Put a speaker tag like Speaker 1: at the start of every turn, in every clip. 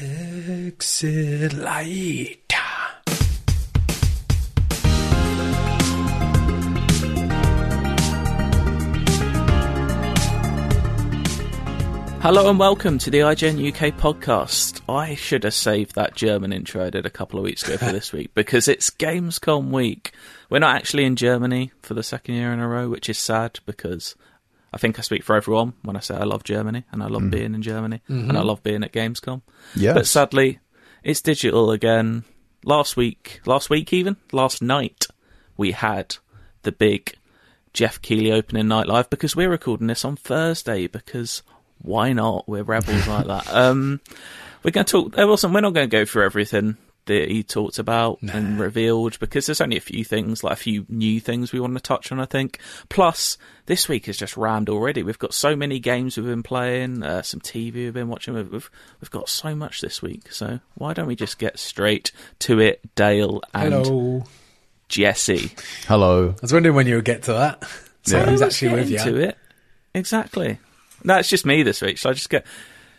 Speaker 1: Exit light.
Speaker 2: Hello and welcome to the IGN UK podcast. I should have saved that German intro I did a couple of weeks ago for this week because it's Gamescom week. We're not actually in Germany for the second year in a row, which is sad because I think I speak for everyone when I say I love Germany and I love being in Germany and I love being at Gamescom.
Speaker 3: Yes.
Speaker 2: But sadly, it's digital again. Last week, last week even, last night, we had the big Geoff Keighley opening night live because we're recording this on Thursday because why not? We're rebels like that. Um, we're going to talk. There wasn't. We're not going to go through everything that he talked about and revealed because there's only a few things, like a few new things we want to touch on. I think. Plus, this week is just rammed already. We've got so many games we've been playing, uh, some TV we've been watching. We've, we've we've got so much this week. So why don't we just get straight to it, Dale and
Speaker 1: Hello.
Speaker 2: Jesse?
Speaker 3: Hello.
Speaker 1: I was wondering when you would get to that. So
Speaker 3: Yeah.
Speaker 1: who's actually with you?
Speaker 2: into it. Exactly. That's just me this week. Shall I just get?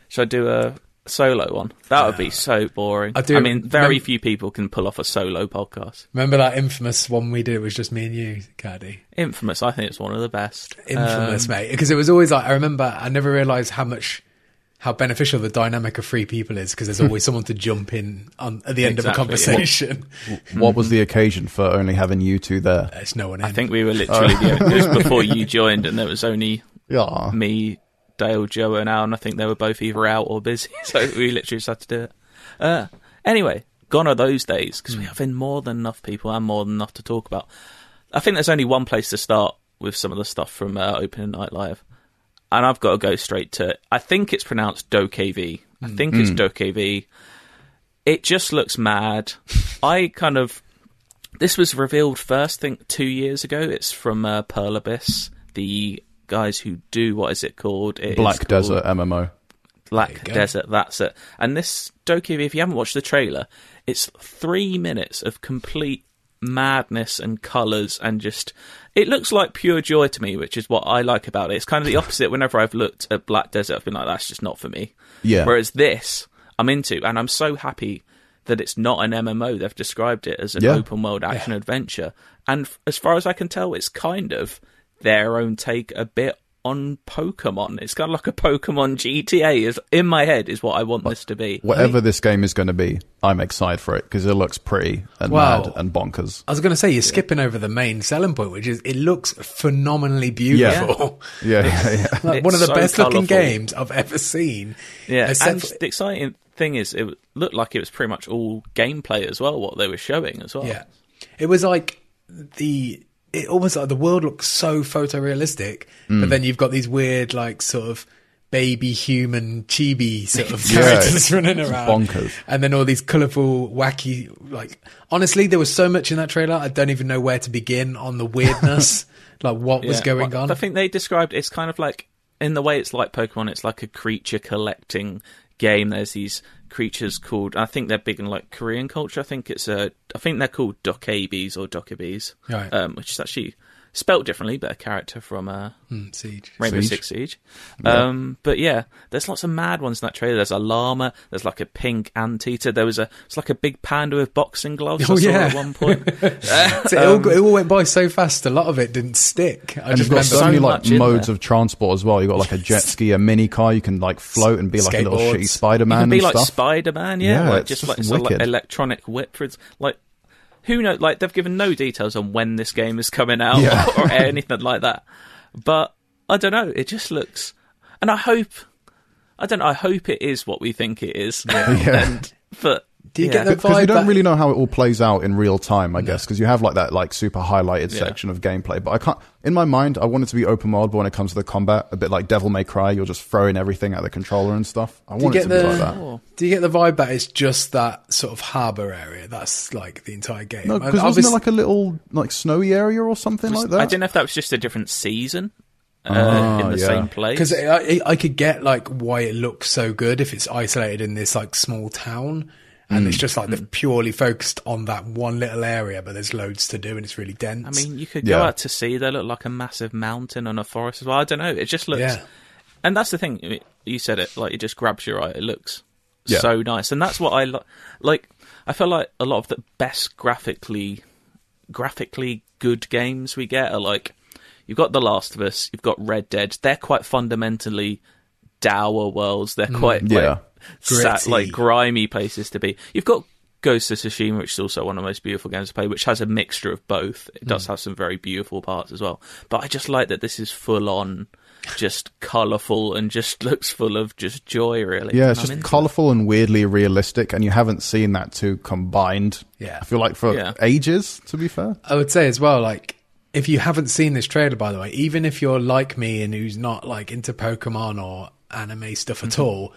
Speaker 2: Shall I do a solo one? That would be so boring.
Speaker 1: I do-
Speaker 2: I mean, very
Speaker 1: mem-
Speaker 2: few people can pull off a solo podcast.
Speaker 1: Remember that infamous one we did? It was just me and you, Cardy.
Speaker 2: Infamous. I think it's one of the best.
Speaker 1: Infamous,
Speaker 2: Um,
Speaker 1: mate. Because it was always like I remember. I never realised how much. How beneficial the dynamic of three people is because there's always someone to jump in on at the end
Speaker 2: Exactly,
Speaker 1: of a conversation.
Speaker 3: What was the occasion for only having you two there?
Speaker 1: It's no one in.
Speaker 2: I think we were literally the only, it was before you joined, and there was only
Speaker 3: Yeah.
Speaker 2: me, Dale, Joe, and Al, and I think they were both either out or busy, so we literally just had to do it. Uh, anyway, gone are those days because we have in more than enough people and more than enough to talk about. I think there's only one place to start with some of the stuff from uh, Opening Night Live, and I've got to go straight to. I think it's pronounced DokeV. I think it's DokeV. It just looks mad. I kind of this was revealed first, I think, two years ago. It's from uh, Pearl Abyss, the guys who do what is it called? It is
Speaker 3: Black
Speaker 2: called
Speaker 3: Desert MMO.
Speaker 2: Black. Desert. That's it. And this Doki, if you haven't watched the trailer, it's three minutes of complete madness and colours and just it looks like pure joy to me, which is what I like about it. It's kind of the opposite. Whenever I've looked at Black Desert, I've been like, that's just not for me.
Speaker 3: Yeah.
Speaker 2: Whereas this, I'm into, and I'm so happy that it's not an MMO. They've described it as an
Speaker 3: Yeah.
Speaker 2: open world action adventure, and f- as far as I can tell, it's kind of their own take a bit on Pokemon. It's kind of like a Pokemon GTA. Is in my head is what I want this to be.
Speaker 3: Whatever this game is going to be, I'm excited for it because it looks pretty and
Speaker 1: Wow.
Speaker 3: mad and bonkers.
Speaker 1: I was going to say you're skipping over the main selling point, which is it looks phenomenally beautiful.
Speaker 3: Yeah, yeah, yeah.
Speaker 1: Like one of the
Speaker 2: so
Speaker 1: best looking games I've ever seen.
Speaker 2: Yeah, and
Speaker 1: for-
Speaker 2: the exciting thing is, it looked like it was pretty much all gameplay as well. What they were showing as well.
Speaker 1: Yeah, it was like the it almost like the world looks so photorealistic,
Speaker 2: Mm.
Speaker 1: but then you've got these weird like sort of baby human chibi sort of characters
Speaker 3: it's
Speaker 1: running around.
Speaker 3: bonkers.
Speaker 1: And then all these colourful, wacky, like, honestly, there was so much in that trailer, I don't even know where to begin on the weirdness, like what was going
Speaker 2: Well,
Speaker 1: on.
Speaker 2: I think they described it's kind of like in the way it's like Pokemon. It's like a creature collecting game. There's these creatures called. I think they're big in like Korean culture. I think it's a. I think they're called Dokkaebis or Dokkabis,
Speaker 1: Right.
Speaker 2: um, which is actually spelt differently, but a character from uh,
Speaker 1: Hmm, Siege.
Speaker 2: Rainbow
Speaker 3: Siege.
Speaker 2: Six Siege. Um, but yeah, there's lots of mad ones in that trailer. There's a llama. There's like a pink anteater. There was a. It's like a big panda with boxing gloves.
Speaker 1: Oh,
Speaker 2: I saw
Speaker 1: yeah.
Speaker 2: at one point.
Speaker 1: So it, all, it all went by so fast, a lot of it didn't stick. I
Speaker 3: And
Speaker 1: just
Speaker 3: you've got so
Speaker 2: so
Speaker 3: many like modes
Speaker 2: there.
Speaker 3: of transport as well. You've got like a jet ski, a mini car. You can like float and be like a little
Speaker 1: Skateboards.
Speaker 3: shitty Spider
Speaker 2: You
Speaker 3: Man
Speaker 2: can
Speaker 3: and
Speaker 2: be like. Spider Man, yeah,
Speaker 3: Yeah,
Speaker 2: like
Speaker 3: it's
Speaker 2: just,
Speaker 3: just
Speaker 2: like it's a, like electronic whip for its like. Who knows? Like they've given no details on when this game is coming out
Speaker 3: Yeah.
Speaker 2: or, or anything like that. But I don't know. It just looks, and I hope, I don't know. I hope it is what we think it is.
Speaker 3: Yeah.
Speaker 2: and but
Speaker 1: Do you
Speaker 2: yeah.
Speaker 1: get the
Speaker 3: because you don't
Speaker 1: that-
Speaker 3: really know how it all plays out in real time, I guess, because you have like that like super highlighted
Speaker 2: Yeah.
Speaker 3: section of gameplay. But I can't. In my mind, I want it to be open world, but when it comes to the combat, a bit like Devil May Cry, you're just throwing everything at the controller and stuff. I
Speaker 1: Do you
Speaker 3: want it
Speaker 1: get
Speaker 3: to be
Speaker 1: the
Speaker 3: like that.
Speaker 2: Oh.
Speaker 1: Do you get the vibe that it's just that sort of harbour area? That's like the entire game.
Speaker 3: No, because wasn't there like a little like snowy area or something like that?
Speaker 2: I didn't know if that was just a different season uh,
Speaker 3: Ah,
Speaker 2: in the
Speaker 3: yeah.
Speaker 2: same place.
Speaker 1: Because I, I- I could get like why it looks so good if it's isolated in this like small town and it's mm. just like they've mm. purely focused on that one little area, but there's loads to do and it's really dense.
Speaker 2: I mean, you could go
Speaker 3: Yeah.
Speaker 2: out to sea. They look like a massive mountain and a forest as well. I don't know. It just looks.
Speaker 1: Yeah.
Speaker 2: And that's the thing. You said it. Like it just grabs your eye. It looks
Speaker 3: Yeah.
Speaker 2: so nice, and that's what I li- like. I feel like a lot of the best graphically, graphically good games we get are like you've got The Last of Us, you've got Red Dead. They're quite fundamentally dour worlds. They're quite mm.
Speaker 3: yeah.
Speaker 2: like sat, like grimy places to be. You've got Ghost of Tsushima, which is also one of the most beautiful games to play, which has a mixture of both. It does hmm. have some very beautiful parts as well. But I just like that this is full on, just colourful and just looks full of just joy, really.
Speaker 3: Yeah, it's
Speaker 2: I'm
Speaker 3: just
Speaker 2: into it.
Speaker 3: colourful and weirdly realistic, and you haven't seen that two combined.
Speaker 1: Yeah.
Speaker 3: I feel like for
Speaker 2: Yeah.
Speaker 3: ages. To be fair,
Speaker 1: I would say as well, like if you haven't seen this trailer, by the way, even if you're like me and who's not like into Pokemon or anime stuff at mm-hmm. all,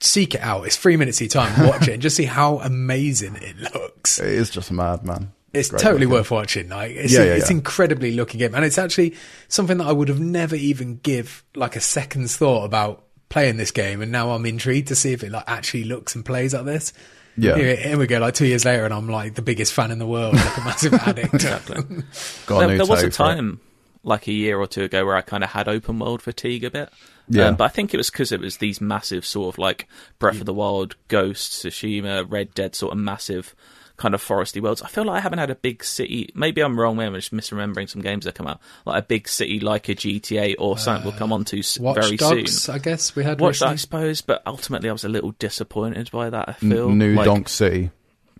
Speaker 1: seek it out. It's three minutes of your time. Watch it and just see how amazing it looks.
Speaker 3: it is just mad, man.
Speaker 1: It's
Speaker 3: Great
Speaker 1: totally
Speaker 3: looking.
Speaker 1: worth watching. Like it's,
Speaker 3: Yeah, yeah,
Speaker 1: it's
Speaker 3: yeah.
Speaker 1: incredibly looking game, and it's actually something that I would have never even give like a second's thought about playing this game. And now I'm intrigued to see if it like actually looks and plays like this.
Speaker 3: Yeah.
Speaker 1: Here, here we go. Like two years later, and I'm like the biggest fan in the world, like a massive addict.
Speaker 3: Got a
Speaker 2: there,
Speaker 3: new
Speaker 2: there was a
Speaker 3: toe it.
Speaker 2: time like a year or two ago where I kind of had open world fatigue a bit.
Speaker 3: Yeah.
Speaker 2: Um, but I think it was because it was these massive sort of like Breath of the Wild, Ghost, Tsushima, Red Dead sort of massive kind of foresty worlds. I feel like I haven't had a big city. Maybe I'm wrong. Maybe I'm just misremembering some games that come out. Like a big city like a GTA or something we'll come on to
Speaker 1: Watch
Speaker 2: very
Speaker 1: Dogs,
Speaker 2: soon.
Speaker 1: I guess we had.
Speaker 2: Watch that, I suppose, but ultimately I was a little disappointed by that. I
Speaker 3: N-
Speaker 2: feel
Speaker 3: New
Speaker 2: like,
Speaker 3: Donk City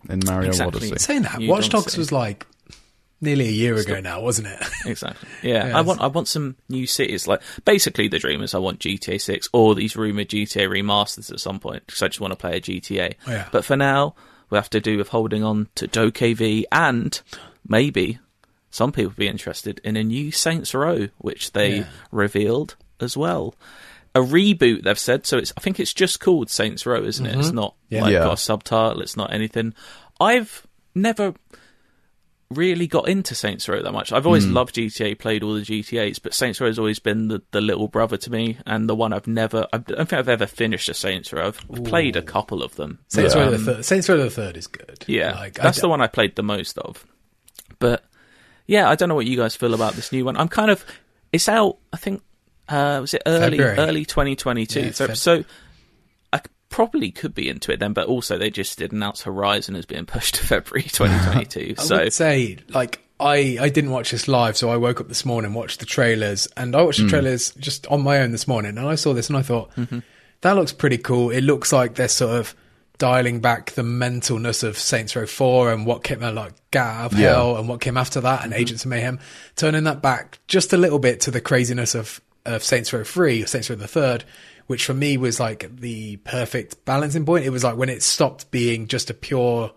Speaker 3: in Mario
Speaker 2: Exactly.
Speaker 3: Odyssey.
Speaker 1: Saying that,
Speaker 2: You
Speaker 1: Watch
Speaker 2: don't
Speaker 1: Dogs
Speaker 2: say.
Speaker 1: was like nearly a year ago now, wasn't it?
Speaker 2: Exactly. Yeah,
Speaker 1: Yeah,
Speaker 2: I want I want some new cities. Like basically, the dream is I want GTA Six or these rumored GTA remasters at some point because I just want to play a GTA.
Speaker 1: Oh, yeah.
Speaker 2: But for now, we have to do with holding on to DokeV and maybe some people be interested in a new Saints Row, which they
Speaker 1: Yeah.
Speaker 2: revealed as well. A reboot, they've said. So it's I think it's just called Saints Row, isn't it? It's mm-hmm. not
Speaker 1: Yeah.
Speaker 2: like
Speaker 3: Yeah.
Speaker 2: got a subtitle. It's not anything. I've never really got into Saints Row that much. I've always loved GTA, played all the GTAs, but Saints Row has always been the, the little brother to me, and the one I've never. I don't think I've ever finished a Saints Row. I've, I've played a couple of them.
Speaker 1: Saints
Speaker 2: But,
Speaker 1: Row the third. Saints Row the third is good.
Speaker 2: Yeah,
Speaker 1: Like,
Speaker 2: that's
Speaker 1: d-
Speaker 2: the one I played the most of. But yeah, I don't know what you guys feel about this new one. I'm kind of. It's out. I think. Uh, was it early
Speaker 1: February.
Speaker 2: early 2022?
Speaker 1: Yeah,
Speaker 2: so,
Speaker 1: Feb-
Speaker 2: so I probably could be into it then, but also they just did announce Horizon as being pushed to February 2022.
Speaker 1: I
Speaker 2: so
Speaker 1: would say, like, I, I didn't watch this live, so I woke up this morning, watched the trailers, and I watched the hmm. trailers just on my own this morning, and I saw this and I thought, mm-hmm. that looks pretty cool. It looks like they're sort of dialing back the mentalness of Saints Row 4 and what came out, like Gat Out of
Speaker 3: Yeah.
Speaker 1: Hell and what came after that, and mm-hmm. Agents of Mayhem, turning that back just a little bit to the craziness of, of Saints Row 3, or Saints Row the Third, which for me was like the perfect balancing point. It was like when it stopped being just a pure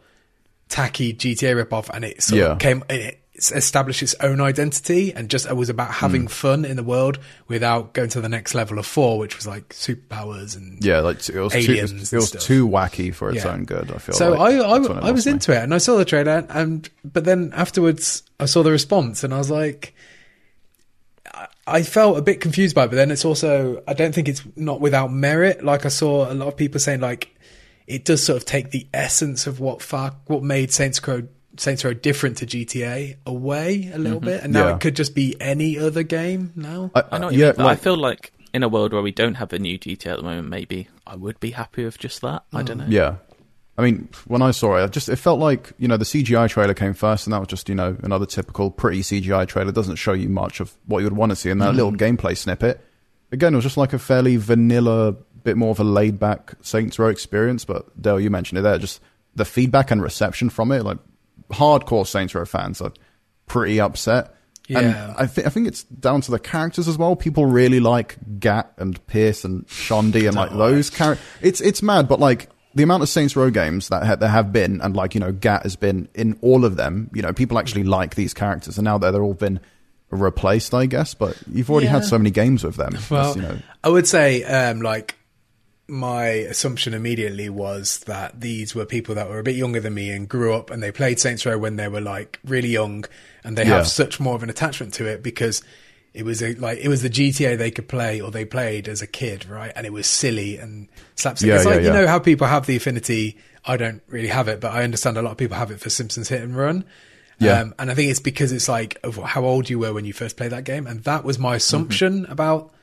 Speaker 1: tacky GTA ripoff, and it sort
Speaker 3: Yeah.
Speaker 1: of came. It establish its own identity and just it was about having hmm. fun in the world without going to the next level of four, which was like superpowers and
Speaker 3: Yeah, like it was too, it was, it was too wacky for its
Speaker 1: Yeah.
Speaker 3: own good. I feel
Speaker 1: So
Speaker 3: like.
Speaker 1: I I, I was
Speaker 3: me.
Speaker 1: into it and I saw the trailer and but then afterwards I saw the response and I was like I- I felt a bit confused by it, but then it's also I don't think it's not without merit. Like I saw a lot of people saying like it does sort of take the essence of what Far what made Saints Row Saints Row different to GTA away a little bit, and now
Speaker 3: Yeah.
Speaker 1: it could just be any other game now.
Speaker 3: I,
Speaker 2: I know
Speaker 3: uh,
Speaker 2: what you
Speaker 3: yeah,
Speaker 2: mean,
Speaker 3: like,
Speaker 2: I feel like in a world where we don't have a new GTA at the moment, maybe I would be happy with just that. I don't know.
Speaker 3: Yeah. I mean, when I saw it, it just it felt like you know the CGI trailer came first, and that was just you know another typical pretty CGI trailer. It doesn't show you much of what you would want to see, and that mm-hmm. little gameplay snippet. Again, it was just like a fairly vanilla, bit more of a laid back Saints Row experience. But Dale, you mentioned it there, just the feedback and reception from it, like hardcore Saints Row fans are pretty upset.
Speaker 1: Yeah.
Speaker 3: And I think I think it's down to the characters as well. People really like Gat and Pierce and Shaundi and like those characters. It's it's mad, but like the amount of Saints Row games that ha- there have been, and like you know, Gat has been in all of them. You know, people actually like these characters, and now that they're all been replaced, I guess. But you've already had so many games with them.
Speaker 1: Well,
Speaker 3: you know,
Speaker 1: I would say, um, like, my assumption immediately was that these were people that were a bit younger than me and grew up and they played Saints Row when they were like really young and they
Speaker 3: Yeah.
Speaker 1: have such more of an attachment to it because it was a, like, it was the GTA they could play or they played as a kid, right? And it was silly and slapstick.
Speaker 3: Yeah,
Speaker 1: it's like,
Speaker 3: yeah,
Speaker 1: you know how people have the affinity. I don't really have it, but I understand a lot of people have it for Simpsons Hit and Run.
Speaker 3: Yeah.
Speaker 1: Um, and I think it's because it's like of how old you were when you first played that game. And that was my
Speaker 3: Mm-hmm.
Speaker 1: assumption about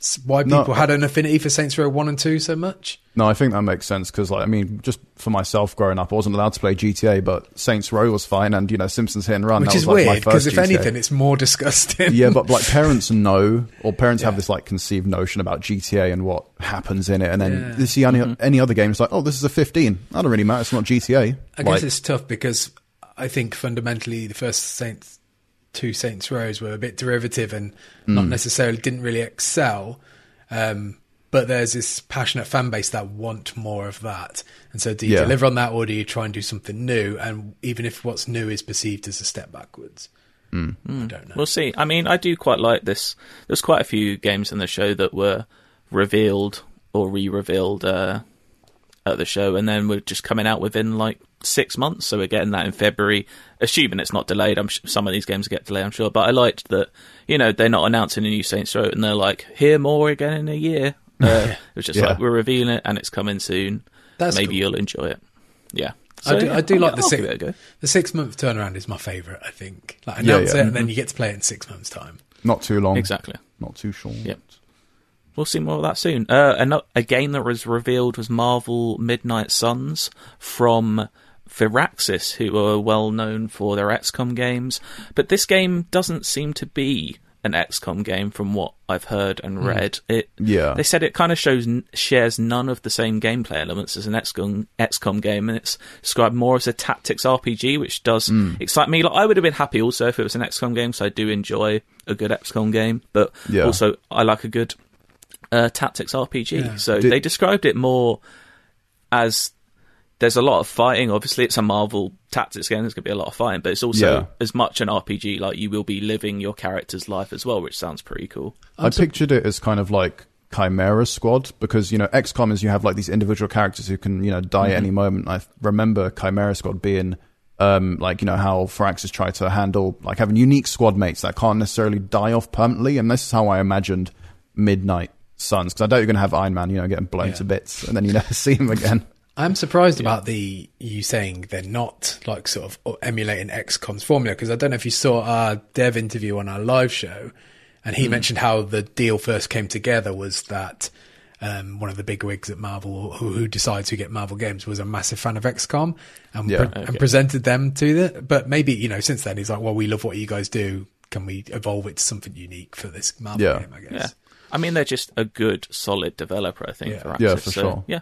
Speaker 1: s- why
Speaker 3: No,
Speaker 1: people had an affinity for Saints Row 1 and 2 so much.
Speaker 3: no, I think that makes sense because like I mean, just for myself growing up, I wasn't allowed to play GTA, but Saints Row was fine, and you know, Simpsons Hit and Run,
Speaker 1: Which
Speaker 3: that
Speaker 1: is
Speaker 3: was like my
Speaker 1: weird because
Speaker 3: first
Speaker 1: if
Speaker 3: GTA.
Speaker 1: anything, it's more disgusting.
Speaker 3: yeah, but like parents know, or parents have this like conceived notion about GTA and what happens in it, and then
Speaker 1: Yeah.
Speaker 3: they see any mm-hmm. any other game, it's like, oh, this is a 15. That don't really matter. It's not GTA.
Speaker 1: I
Speaker 3: Like,
Speaker 1: guess it's tough because I think fundamentally the first Saints two Saints Rows were a bit derivative and not
Speaker 3: Hmm.
Speaker 1: necessarily didn't really excel. Um, but there's this passionate fan base that want more of that. And so do you
Speaker 3: Yeah.
Speaker 1: deliver on that or do you try and do something new? And even if what's new is perceived as a step backwards.
Speaker 3: Hmm.
Speaker 1: I don't know.
Speaker 2: We'll see. I mean, I do quite like this. There's quite a few games in the show that were revealed or re-revealed uh, at the show, and then we're just coming out within like six months. So we're getting that in February, assuming it's not delayed. I'm sh- some of these games get delayed, I'm sure. But I liked that you know they're not announcing a new Saints Row, and they're like, hear more again in a year. Uh, it was just
Speaker 3: Yeah.
Speaker 2: like we're revealing it, and it's coming soon.
Speaker 1: That's
Speaker 2: Maybe
Speaker 1: cool.
Speaker 2: you'll enjoy it. Yeah.
Speaker 1: I do,
Speaker 2: yeah,
Speaker 1: I do like the
Speaker 2: I'll
Speaker 1: six,
Speaker 2: give it a
Speaker 1: the six month turnaround is my favourite, I think. Like announce
Speaker 3: yeah.
Speaker 1: it and then you get to play it in six months' time.
Speaker 3: not too long.
Speaker 2: Exactly.
Speaker 3: Not too short.
Speaker 2: Yep. We'll see more of that soon. Uh, ano- a game that was revealed was Marvel Midnight Suns from Firaxis, who are well known for their XCOM games. But this game doesn't seem to be an XCOM game from what I've heard and read. It
Speaker 3: Yeah.
Speaker 2: they said it kind of shows shares none of the same gameplay elements as an XCOM XCOM game, and it's described more as a tactics RPG, which does
Speaker 3: Hmm.
Speaker 2: excite me. Like I would have been happy also if it was an XCOM game, so I do enjoy a good XCOM game, but
Speaker 3: Yeah.
Speaker 2: also I like a good uh, tactics RPG.
Speaker 1: Yeah.
Speaker 2: So
Speaker 3: Did-
Speaker 2: they described it more as there's a lot of fighting. Obviously, it's a Marvel tactics game. There's going to be a lot of fighting, but it's also
Speaker 3: Yeah.
Speaker 2: as much an RPG. Like you will be living your character's life as well, which sounds pretty cool.
Speaker 3: I pictured it as kind of like Chimera Squad because you know XCOM is you have like these individual characters who can you know die
Speaker 1: Mm-hmm.
Speaker 3: at any moment. I remember Chimera Squad being um, like you know how Firaxis tried to handle like having unique squad mates that can't necessarily die off permanently, and this is how I imagined Midnight Suns because I doubt you're going to have Iron Man you know getting blown
Speaker 1: Yeah.
Speaker 3: to bits and then you never see him again.
Speaker 1: I'm surprised about the you saying they're not like sort of emulating XCOM's formula because I don't know if you saw our dev interview on our live show, and he mentioned how the deal first came together was that um, one of the big wigs at Marvel who, who decides who get Marvel games was a massive fan of XCOM and,
Speaker 3: Yeah.
Speaker 1: pre- and presented them to the. But maybe you know since then he's like, well, we love what you guys do. Can we evolve it to something unique for this Marvel
Speaker 3: Yeah.
Speaker 1: game? I guess.
Speaker 2: Yeah. I mean, they're just a good, solid developer, I think,
Speaker 1: Yeah.
Speaker 2: Firaxis.
Speaker 3: Yeah, for
Speaker 2: so,
Speaker 3: sure.
Speaker 2: Yeah,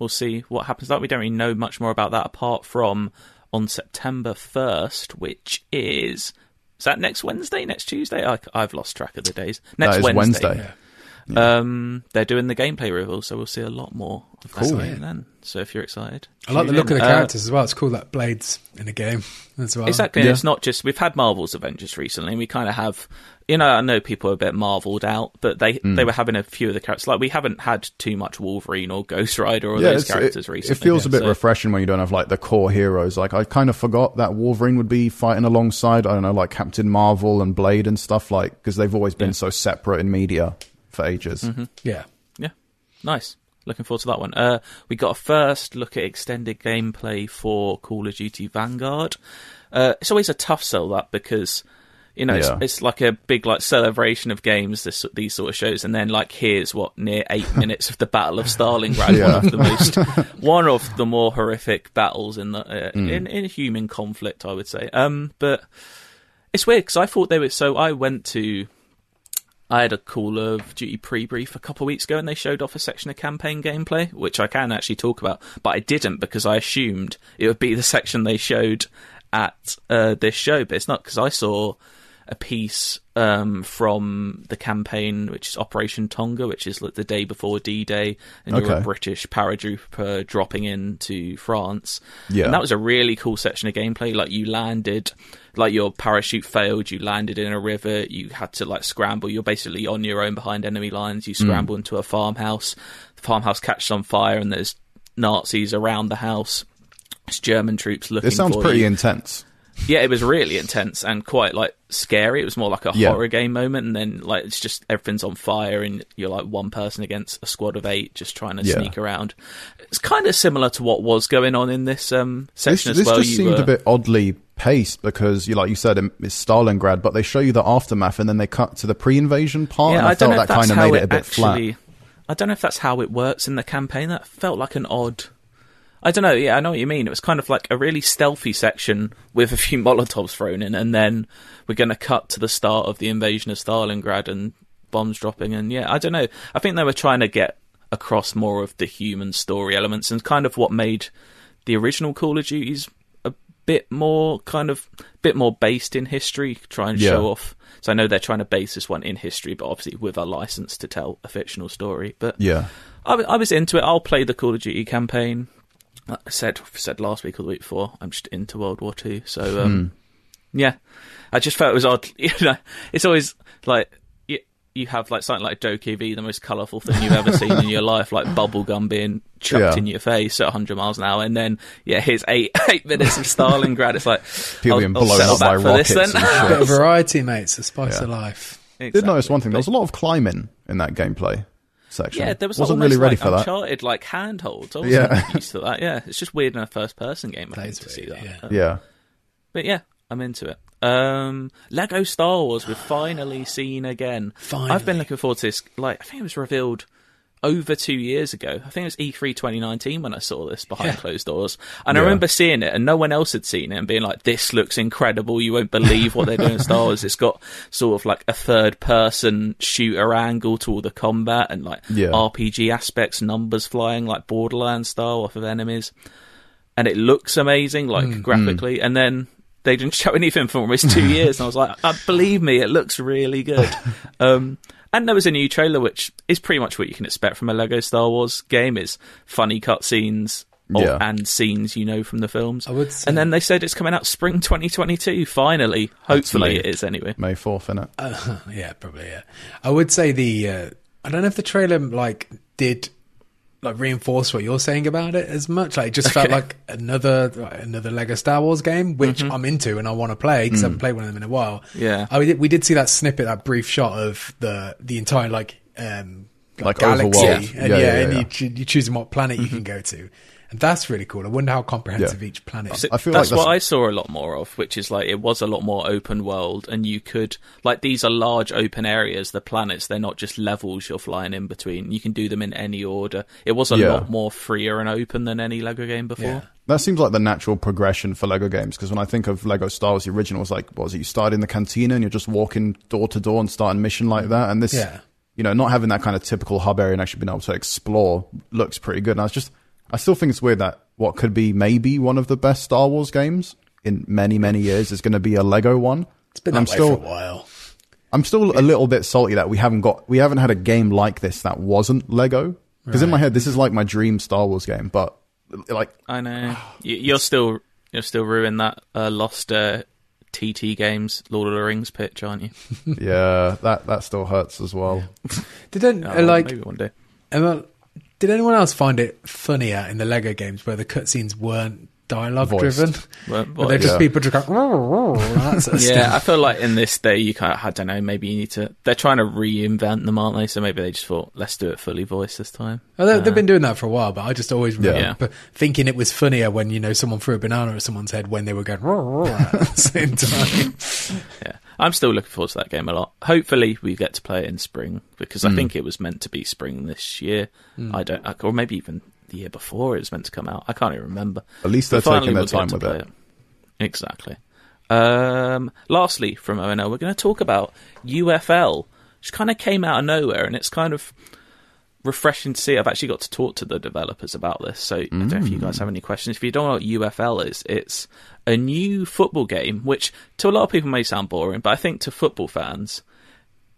Speaker 2: we'll see what happens. Like, we don't really know much more about that apart from on September 1st, which is. Is that next Wednesday? Next Tuesday? I, I've lost track of the days. Next
Speaker 3: is
Speaker 2: Wednesday.
Speaker 3: Wednesday.
Speaker 2: Um, they're doing the gameplay reveal, so we'll see a lot more of that
Speaker 3: Cool.
Speaker 2: then. So if you're excited,
Speaker 1: I like the look
Speaker 2: in.
Speaker 1: of the
Speaker 2: Uh,
Speaker 1: characters as well. It's cool that Blades in a game as well.
Speaker 2: Exactly.
Speaker 3: Yeah.
Speaker 2: It's not just we've had Marvel's Avengers recently. and We kind of have, you know, I know people are a bit marveled out, but they
Speaker 3: Mm.
Speaker 2: they were having a few of the characters. Like we haven't had too much Wolverine or Ghost Rider or those characters
Speaker 3: it,
Speaker 2: recently.
Speaker 3: It feels a bit
Speaker 2: So-
Speaker 3: refreshing when you don't have like the core heroes. Like I kind of forgot that Wolverine would be fighting alongside I don't know like Captain Marvel and Blade and stuff like because they've always been
Speaker 2: Yeah.
Speaker 3: so separate in media for ages.
Speaker 1: Yeah.
Speaker 2: Yeah, nice. Looking forward to that one. Uh, we got a first look at extended gameplay for Call of Duty Vanguard. Uh, it's always a tough sell that because you know
Speaker 3: Yeah.
Speaker 2: it's, it's like a big like celebration of games. This these sort of shows, and then like here's what near eight minutes of the Battle of Stalingrad,
Speaker 3: Yeah.
Speaker 2: one of the most one of the more horrific battles in the uh,
Speaker 3: Mm.
Speaker 2: in in human conflict, I would say. Um, but it's weird because I thought they were. So I went to I had a Call of Duty pre-brief a couple of weeks ago, and they showed off a section of campaign gameplay, which I can actually talk about, but I didn't because I assumed it would be the section they showed at uh, this show, but it's not because I saw a piece um, from the campaign, which is Operation Tonga, which is like the day before D-Day, and you're a
Speaker 3: Okay.
Speaker 2: British paratrooper dropping into France.
Speaker 3: Yeah.
Speaker 2: and that was a really cool section of gameplay. Like you landed, like your parachute failed, you landed in a river, you had to like scramble. You're basically on your own behind enemy lines. You mm. scramble into a farmhouse. The farmhouse catches on fire, and there's Nazis around the house. It's German troops looking.
Speaker 3: This sounds pretty
Speaker 2: you.
Speaker 3: intense.
Speaker 2: Yeah, it was really intense and quite like scary. It was more like a
Speaker 3: Yeah.
Speaker 2: horror game moment, and then like it's just everything's on fire, and you're like one person against a squad of eight, just trying to
Speaker 3: Yeah.
Speaker 2: sneak around. It's kind of similar to what was going on in this um,
Speaker 3: This,
Speaker 2: section
Speaker 3: this
Speaker 2: as well.
Speaker 3: This just
Speaker 2: You
Speaker 3: seemed
Speaker 2: were-
Speaker 3: a bit oddly paced because, you like you said, it's Stalingrad, but they show you the aftermath and then they cut to the pre-invasion part, and I,
Speaker 2: I don't
Speaker 3: felt
Speaker 2: know
Speaker 3: that
Speaker 2: if that's
Speaker 3: kind of
Speaker 2: how
Speaker 3: made it a bit
Speaker 2: actually,
Speaker 3: flat.
Speaker 2: I don't know if that's how it works in the campaign. That felt like an odd. I don't know. Yeah, I know what you mean. It was kind of like a really stealthy section with a few Molotovs thrown in, and then we're going to cut to the start of the invasion of Stalingrad and bombs dropping. And yeah, I don't know. I think they were trying to get across more of the human story elements and kind of what made the original Call of Duties a bit more kind of bit more based in history. Try and
Speaker 3: Yeah.
Speaker 2: show off. So I know they're trying to base this one in history, but obviously with a license to tell a fictional story. But
Speaker 3: Yeah.
Speaker 2: I was into it. I'll play the Call of Duty campaign. Like I said said last week or the week before. I'm just into World War Two. So um, yeah, I just felt it was odd. You know, it's always like you, you have like something like Dokey the most colourful thing you've ever seen in your life, like bubblegum being chucked
Speaker 3: Yeah.
Speaker 2: in your face at 100 miles an hour, and then yeah, here's eight eight minutes of Stalingrad. It's like
Speaker 3: People
Speaker 2: I'll,
Speaker 3: being
Speaker 2: I'll
Speaker 3: blown up by
Speaker 2: back for this
Speaker 3: rockets
Speaker 2: then.
Speaker 3: and
Speaker 1: Bit of variety, mate. It's the spice
Speaker 3: Yeah.
Speaker 1: of life.
Speaker 3: I did notice one thing. There was a lot of climbing in that gameplay section.
Speaker 2: Yeah, there was
Speaker 3: Wasn't
Speaker 2: almost
Speaker 3: really ready
Speaker 2: like
Speaker 3: for that.
Speaker 2: Uncharted like handholds. I wasn't
Speaker 3: Yeah.
Speaker 2: used to that. Yeah, it's just weird in a first person game. I think to see that.
Speaker 1: yeah.
Speaker 2: Uh,
Speaker 3: Yeah.
Speaker 2: But yeah, I'm into it. Um, Lego Star Wars we've finally seen again.
Speaker 1: Finally.
Speaker 2: I've been looking forward to this. Like, I think it was revealed over two years ago. I think it was E E3 2019 when I saw this behind
Speaker 1: Yeah.
Speaker 2: closed doors, and I remember seeing it, and no one else had seen it, and being like, "This looks incredible! You won't believe what they're doing in Star Wars." It's got sort of like a third person shooter angle to all the combat, and like
Speaker 3: Yeah.
Speaker 2: RPG aspects, numbers flying like Borderlands style off of enemies and it looks amazing, like
Speaker 3: Mm,
Speaker 2: graphically. And then they didn't show anything for almost two years, and I was like, uh, believe me, it looks really good. um, and there was a new trailer, which is pretty much what you can expect from a Lego Star Wars game: is funny cutscenes. of-
Speaker 3: Yeah.
Speaker 2: And scenes you know from the films.
Speaker 1: I would say-
Speaker 2: And then they said it's coming out spring 2022. Finally, hopefully it is anyway.
Speaker 3: May 4th, innit?
Speaker 1: Uh, yeah, probably. Yeah, I would say the. Uh, I don't know if the trailer like did like reinforce what you're saying about it as much. Like, it just felt
Speaker 2: Okay.
Speaker 1: like another like, another Lego Star Wars game, which
Speaker 2: Mm-hmm.
Speaker 1: I'm into and I want to play because I haven't played one of them in a while.
Speaker 2: Mm. Yeah.
Speaker 1: I, we, did, we did see that snippet, that brief shot of the the entire like um
Speaker 3: Like
Speaker 1: galaxy,
Speaker 3: overworld.
Speaker 1: and
Speaker 3: Yeah,
Speaker 1: yeah,
Speaker 3: yeah,
Speaker 1: and
Speaker 3: yeah.
Speaker 1: You, you're choosing what planet you
Speaker 2: Mm-hmm.
Speaker 1: can go to, and that's really cool. I wonder how comprehensive
Speaker 3: Yeah.
Speaker 1: each planet. is.
Speaker 2: So
Speaker 3: I feel
Speaker 2: that's
Speaker 3: like
Speaker 2: what I saw a lot more of, which is like it was a lot more open world, and you could like these are large open areas. The planets they're not just levels you're flying in between. You can do them in any order. It was a
Speaker 3: Yeah.
Speaker 2: lot more freer and open than any Lego game before.
Speaker 1: Yeah.
Speaker 3: That seems like the natural progression for Lego games because when I think of Lego Star Wars, the original was like, what was it? You start in the cantina and you're just walking door to door and starting mission like that. And this,
Speaker 1: Yeah.
Speaker 3: you know, not having that kind of typical hub area and actually being able to explore looks pretty good. And I was just, I still think it's weird that what could be maybe one of the best Star Wars games in many, many years is going to be a Lego one.
Speaker 1: It's been
Speaker 3: And
Speaker 1: that
Speaker 3: I'm
Speaker 1: way
Speaker 3: still,
Speaker 1: for a while.
Speaker 3: I'm still a little bit salty that we haven't got we haven't had a game like this that wasn't Lego. Because in my head, this is like my dream Star Wars game, but like
Speaker 2: I know you, you're still you're still ruining that uh, lost uh, TT Games Lord of the Rings pitch, aren't you?
Speaker 3: yeah, that that still hurts as well.
Speaker 1: Did then
Speaker 2: Oh,
Speaker 1: like
Speaker 2: maybe one day.
Speaker 1: Emma, did anyone else find it funnier in the Lego games where the cutscenes weren't dialogue
Speaker 3: Voiced.
Speaker 1: driven?
Speaker 2: Well, well,
Speaker 1: they're just
Speaker 3: yeah.
Speaker 1: people just going, "Roar, roar," that sort of
Speaker 2: yeah, I feel like in this day you kind of I don't know. Maybe you need to. They're trying to reinvent them, aren't they? So maybe they just thought, let's do it fully voiced this time.
Speaker 1: Well, they,
Speaker 2: Uh,
Speaker 1: they've been doing that for a while, but I just always remember
Speaker 2: Yeah.
Speaker 1: thinking it was funnier when you know someone threw a banana at someone's head when they were going "Roar, roar," at the same time.
Speaker 2: Yeah, I'm still looking forward to that game a lot. Hopefully, we get to play it in spring because I think it was meant to be spring this year. I don't, or maybe even the year before it was meant to come out. I can't even remember.
Speaker 3: At least they're taking their
Speaker 2: we'll
Speaker 3: time with
Speaker 2: play
Speaker 3: it.
Speaker 2: Exactly. Um, lastly, from ONL, we're going to talk about UFL, which kind of came out of nowhere, and it's kind of refreshing to see. I've actually got to talk to the developers about this, so I don't know if you guys have any questions. If you don't know what UFL is, it's a new football game, which to a lot of people may sound boring, but I think to football fans,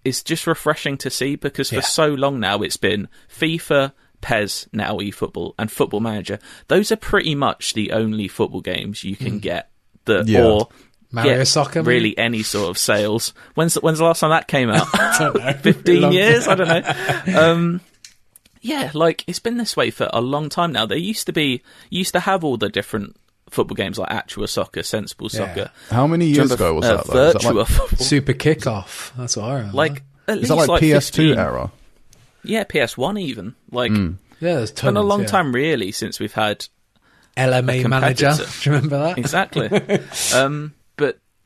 Speaker 2: it's just refreshing to see because for
Speaker 1: Yeah.
Speaker 2: so long now it's been FIFA, PES, now eFootball, and Football Manager. Those are pretty much the only football games you can get that
Speaker 3: Yeah.
Speaker 2: or
Speaker 1: Mario Soccer, maybe?
Speaker 2: really any sort of sales. When's when's the last time that came out?
Speaker 1: don't know.
Speaker 2: Fifteen years? I don't know. Um, yeah, like it's been this way for a long time now. There used to be used to have all the different football games like Actua Soccer, Sensible Soccer.
Speaker 3: How many years
Speaker 2: remember,
Speaker 3: ago was
Speaker 2: uh,
Speaker 3: that? Though? Is that
Speaker 2: Virtua
Speaker 3: like,
Speaker 2: Football.
Speaker 1: Super kickoff. That's what I remember.
Speaker 2: Like at
Speaker 3: is that
Speaker 2: least
Speaker 3: like, PS2
Speaker 2: 15
Speaker 3: era?
Speaker 2: Yeah, PS1 even. Like
Speaker 3: Hmm.
Speaker 1: yeah, there's
Speaker 2: it's
Speaker 1: tons.
Speaker 2: been a long
Speaker 1: yeah.
Speaker 2: time really since we've had
Speaker 1: LMA
Speaker 2: a
Speaker 1: manager. Do you remember that?
Speaker 2: exactly. um, but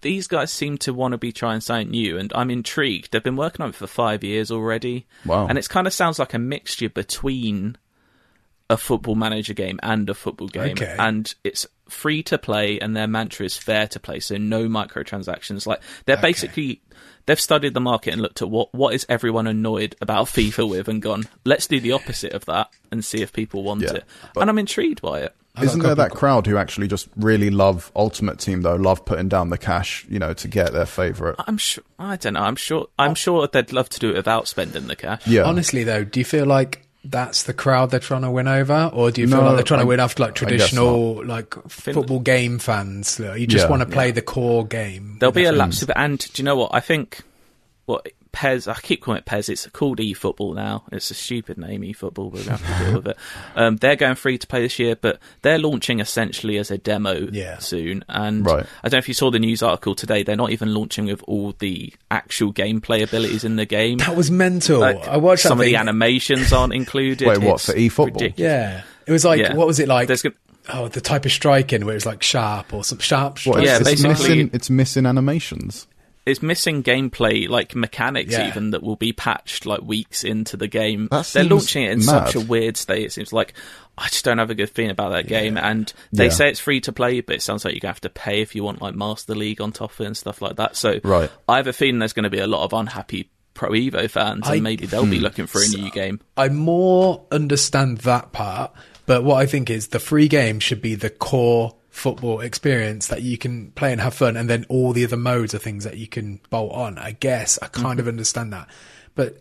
Speaker 2: these guys seem to want to be trying something new, and I'm intrigued. They've been working on it for five years already.
Speaker 3: Wow.
Speaker 2: And it kind of sounds like a mixture between a football manager game and a football game.
Speaker 1: Okay.
Speaker 2: And it's free to play, and their mantra is fair to play, so no microtransactions. Like they're basically. They've studied the market and looked at what, what is everyone annoyed about FIFA with and gone, let's do the opposite of that and see if people want
Speaker 3: Yeah,
Speaker 2: it.
Speaker 3: but-
Speaker 2: And I'm intrigued by it.
Speaker 3: Isn't there that crowd who actually just really love Ultimate Team though? Love putting down the cash, you know, to get their favorite.
Speaker 2: I'm sure. I don't know. I'm sure. I'm oh. sure they'd love to do it without spending the cash.
Speaker 3: Yeah,
Speaker 1: Honestly, though, do you feel like that's the crowd they're trying to win over, or do you feel
Speaker 3: No,
Speaker 1: like they're trying
Speaker 3: I-
Speaker 1: to win after like traditional like football game fans? You just
Speaker 3: Yeah.
Speaker 1: want to play the core game.
Speaker 2: There'll be a lapse of it. And do you know what? I think what PES. I keep calling it PES. It's called eFootball now. It's a stupid name, eFootball. We're gonna have to deal with it. Um, they're going free to play this year, but they're launching essentially as a demo
Speaker 1: Yeah.
Speaker 2: soon. And
Speaker 3: Right.
Speaker 2: I don't know if you saw the news article today. They're not even launching with all the actual gameplay abilities in the game.
Speaker 1: That was mental.
Speaker 2: Like,
Speaker 1: I watched that
Speaker 2: some of
Speaker 1: thing.
Speaker 2: the animations aren't included.
Speaker 3: Wait, what,
Speaker 2: It's
Speaker 3: for eFootball?
Speaker 2: ridiculous.
Speaker 1: Yeah, it was like
Speaker 2: Yeah.
Speaker 1: what was it like?
Speaker 2: There's gonna-
Speaker 1: oh, the type of striking where it's like sharp or some sharp.
Speaker 3: What,
Speaker 1: strike.
Speaker 2: Yeah,
Speaker 3: it's, it's
Speaker 2: basically-
Speaker 3: missing. It's missing animations.
Speaker 2: It's missing gameplay like mechanics
Speaker 1: Yeah.
Speaker 2: even that will be patched like weeks into the game. They're launching it in
Speaker 3: mad.
Speaker 2: such a weird state. It seems like I just don't have a good feeling about that game. And they
Speaker 3: Yeah.
Speaker 2: say it's free to play, but it sounds like you're gonna have to pay if you want like Master League on top of it and stuff like that. So
Speaker 3: Right.
Speaker 2: I have a feeling there's going to be a lot of unhappy Pro Evo fans,
Speaker 1: I-
Speaker 2: and maybe they'll
Speaker 3: Hmm.
Speaker 2: be looking for a new game.
Speaker 1: I more understand that part, but what I think is the free game should be the core football experience that you can play and have fun, and then all the other modes are things that you can bolt on. I guess I kind mm-hmm. of understand that, but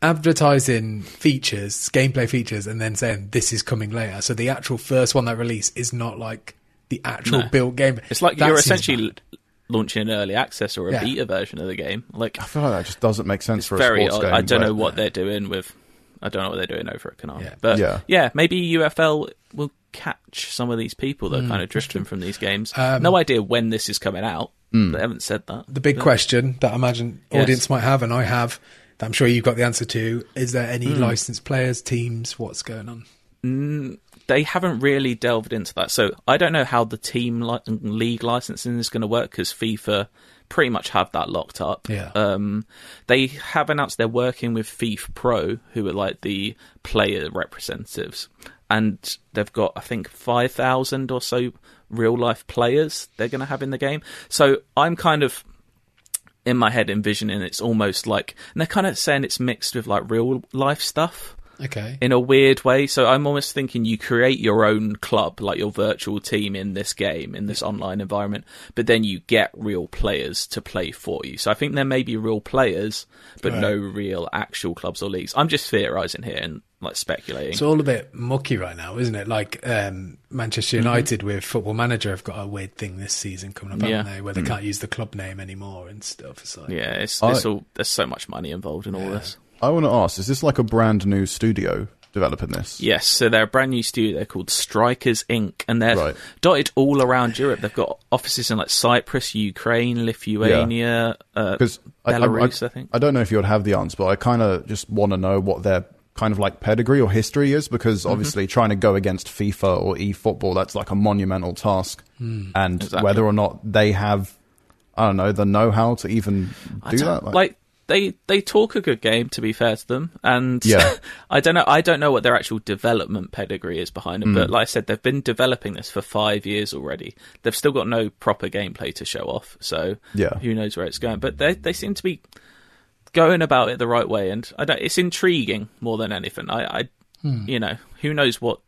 Speaker 1: advertising features, gameplay features, and then saying this is coming later. So the actual first one that release is not like the actual
Speaker 2: No.
Speaker 1: built game.
Speaker 2: It's like
Speaker 1: That
Speaker 2: you're essentially
Speaker 1: bad.
Speaker 2: launching an early access or a
Speaker 1: Yeah.
Speaker 2: beta version of the game. Like
Speaker 3: I feel like that just doesn't make sense for a
Speaker 2: very
Speaker 3: sports
Speaker 2: odd.
Speaker 3: game.
Speaker 2: I don't
Speaker 3: but-
Speaker 2: know what they're doing with. I don't know what they're doing over at Konami.
Speaker 1: Yeah.
Speaker 2: But
Speaker 3: Yeah.
Speaker 2: yeah. maybe UFL will catch some of these people that are kind of drifting from these games. Um, no idea when this is coming out. Mm. They haven't said that.
Speaker 1: the big question that I imagine
Speaker 2: Yes.
Speaker 1: audience might have, and I have, that I'm sure you've got the answer to. Is there any
Speaker 2: Hmm.
Speaker 1: licensed players, teams? What's going on?
Speaker 2: Mm, they haven't really delved into that, so I don't know how the team li- league licensing is going to work because FIFA pretty much have that locked up.
Speaker 1: Yeah.
Speaker 2: Um, they have announced they're working with FIFPro, who are like the player representatives, and they've got I think five thousand or so real life players they're going to have in the game. So I'm kind of in my head envisioning it's almost like and they're kind of saying it's mixed with like real life stuff
Speaker 1: Okay.
Speaker 2: in a weird way. So I'm almost thinking you create your own club, like your virtual team in this game, in this online environment, but then you get real players to play for you. So I think there may be real players, but
Speaker 1: Right.
Speaker 2: no real actual clubs or leagues. I'm just theorizing here and like speculating.
Speaker 1: It's all a bit mucky right now, isn't it? Like um, Manchester
Speaker 2: Mm-hmm.
Speaker 1: United with Football Manager have got a weird thing this season coming up,
Speaker 2: Yeah.
Speaker 1: haven't they? Where they can't use the club name anymore and stuff. It's like,
Speaker 2: yeah, it's,
Speaker 3: I-
Speaker 2: it's all, there's so much money involved in all this.
Speaker 3: I want to ask: Is this like a brand new studio developing this?
Speaker 2: Yes, so they're a brand new studio. They're called Strikers Inc. and they're
Speaker 3: Right.
Speaker 2: dotted all around Europe. They've got offices in like Cyprus, Ukraine, Lithuania, uh, Belarus, I, think.
Speaker 3: I don't know if you would have the answer, but I kind of just want to know what their kind of like pedigree or history is, because
Speaker 2: Mm-hmm.
Speaker 3: obviously trying to go against FIFA or eFootball, that's like a monumental task, and
Speaker 2: Exactly.
Speaker 3: whether or not they have, I don't know, the know-how to even do
Speaker 2: don't-
Speaker 3: that.
Speaker 2: Like, they they talk a good game, to be fair to them, and
Speaker 3: Yeah.
Speaker 2: I don't know. I don't know what their actual development pedigree is behind it, but like I said, they've been developing this for five years already. They've still got no proper gameplay to show off, so
Speaker 3: Yeah.
Speaker 2: who knows where it's going? But they they seem to be going about it the right way, and I don't. It's intriguing more than anything. I, I
Speaker 3: Hmm.
Speaker 2: you know, who knows what.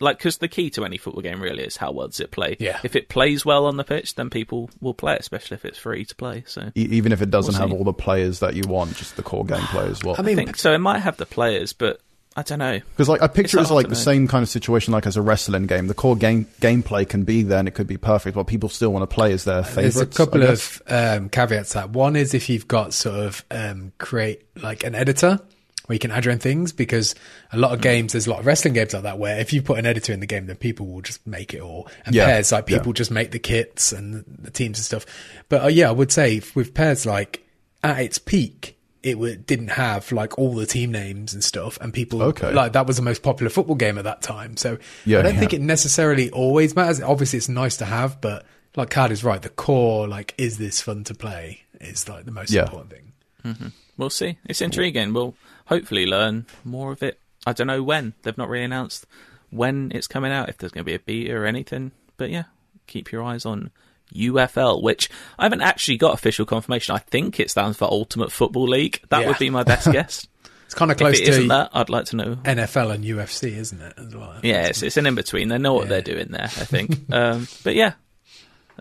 Speaker 2: Like, because the key to any football game really is how well does it play.
Speaker 1: Yeah.
Speaker 2: If it plays well on the pitch, then people will play it, especially if it's free to play. So
Speaker 3: E- even if it doesn't
Speaker 2: We'll
Speaker 3: have all the players that you want, just the core gameplay as well.
Speaker 1: I
Speaker 2: I
Speaker 1: mean,
Speaker 2: think so. It might have the players, but I don't know.
Speaker 3: Because like I picture
Speaker 2: It's
Speaker 3: it as like the
Speaker 2: know.
Speaker 3: same kind of situation like as a wrestling game. The core game gameplay can be there and it could be perfect, but people still want to play as their favorites.
Speaker 1: There's a couple of um, caveats that. One is if you've got sort of um, create like an editor where you can add your own things because a lot
Speaker 3: Mm.
Speaker 1: of games, there's a lot of wrestling games like that where if you put an editor in the game, then people will just make it all. And
Speaker 3: Yeah,
Speaker 1: PES, like
Speaker 3: yeah.
Speaker 1: people just make the kits and the, the teams and stuff. But uh, yeah, I would say with PES, like at its peak, it w- didn't have like all the team names and stuff, and people
Speaker 3: Okay.
Speaker 1: like that was the most popular football game at that time. So
Speaker 3: Yeah,
Speaker 1: I don't
Speaker 3: yeah.
Speaker 1: think it necessarily always matters. Obviously, it's nice to have, but like Card is right. The core, like, is this fun to play? Is like the most
Speaker 3: Yeah.
Speaker 1: important thing.
Speaker 2: We'll see. It's intriguing. We'll hopefully learn more of it. I don't know when. They've not really announced when it's coming out, if there's going to be a beta or anything. But yeah, keep your eyes on UFL, which I haven't actually got official confirmation. I think it stands for Ultimate Football League. That
Speaker 1: Yeah.
Speaker 2: would be my best guess.
Speaker 1: It's kind of
Speaker 2: if
Speaker 1: close
Speaker 2: it
Speaker 1: to
Speaker 2: isn't that, I'd like to know.
Speaker 1: NFL and UFC, isn't it? As well.
Speaker 2: Yeah, it's, it's an in between. They know what
Speaker 1: Yeah.
Speaker 2: they're doing there, I think. um, but yeah,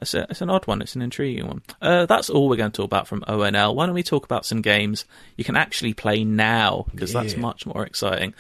Speaker 2: it's, a, it's an odd one. It's an intriguing one. Uh, that's all we're going to talk about from ONL. Why don't we talk about some games you can actually play now? Because that's much more exciting.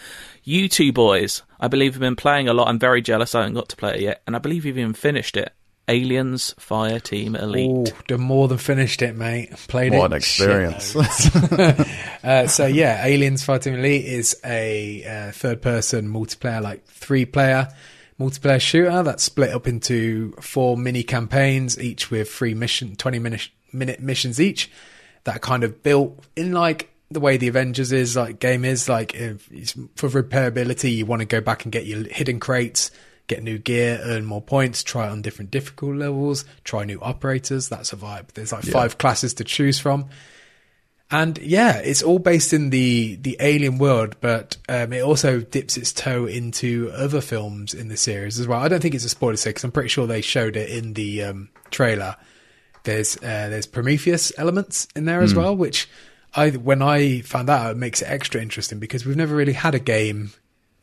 Speaker 2: You two boys, I believe, have been playing a lot. I'm very jealous I haven't got to play it yet. And I believe you've even finished it. Aliens Fireteam Elite.
Speaker 1: Oh, done more than finished it, mate. Played it.
Speaker 3: What an experience.
Speaker 1: uh, so yeah, Aliens Fireteam Elite is a uh, third-person multiplayer, like three-player multiplayer shooter that's split up into four mini campaigns, each with three mission, twenty-minute minute missions each. That kind of built in like the way the Avengers is like game is like if it's for repairability. You want to go back and get your hidden crates. Get new gear, earn more points, try on different difficult levels, try new operators. That's a vibe. There's like five classes to choose from. And yeah, it's all based in the the alien world, but um, it also dips its toe into other films in the series as well. I don't think it's a spoiler because I'm pretty sure they showed it in the um, trailer. There's uh, there's Prometheus elements in there as well, which I when I found that out, it makes it extra interesting because we've never really had a game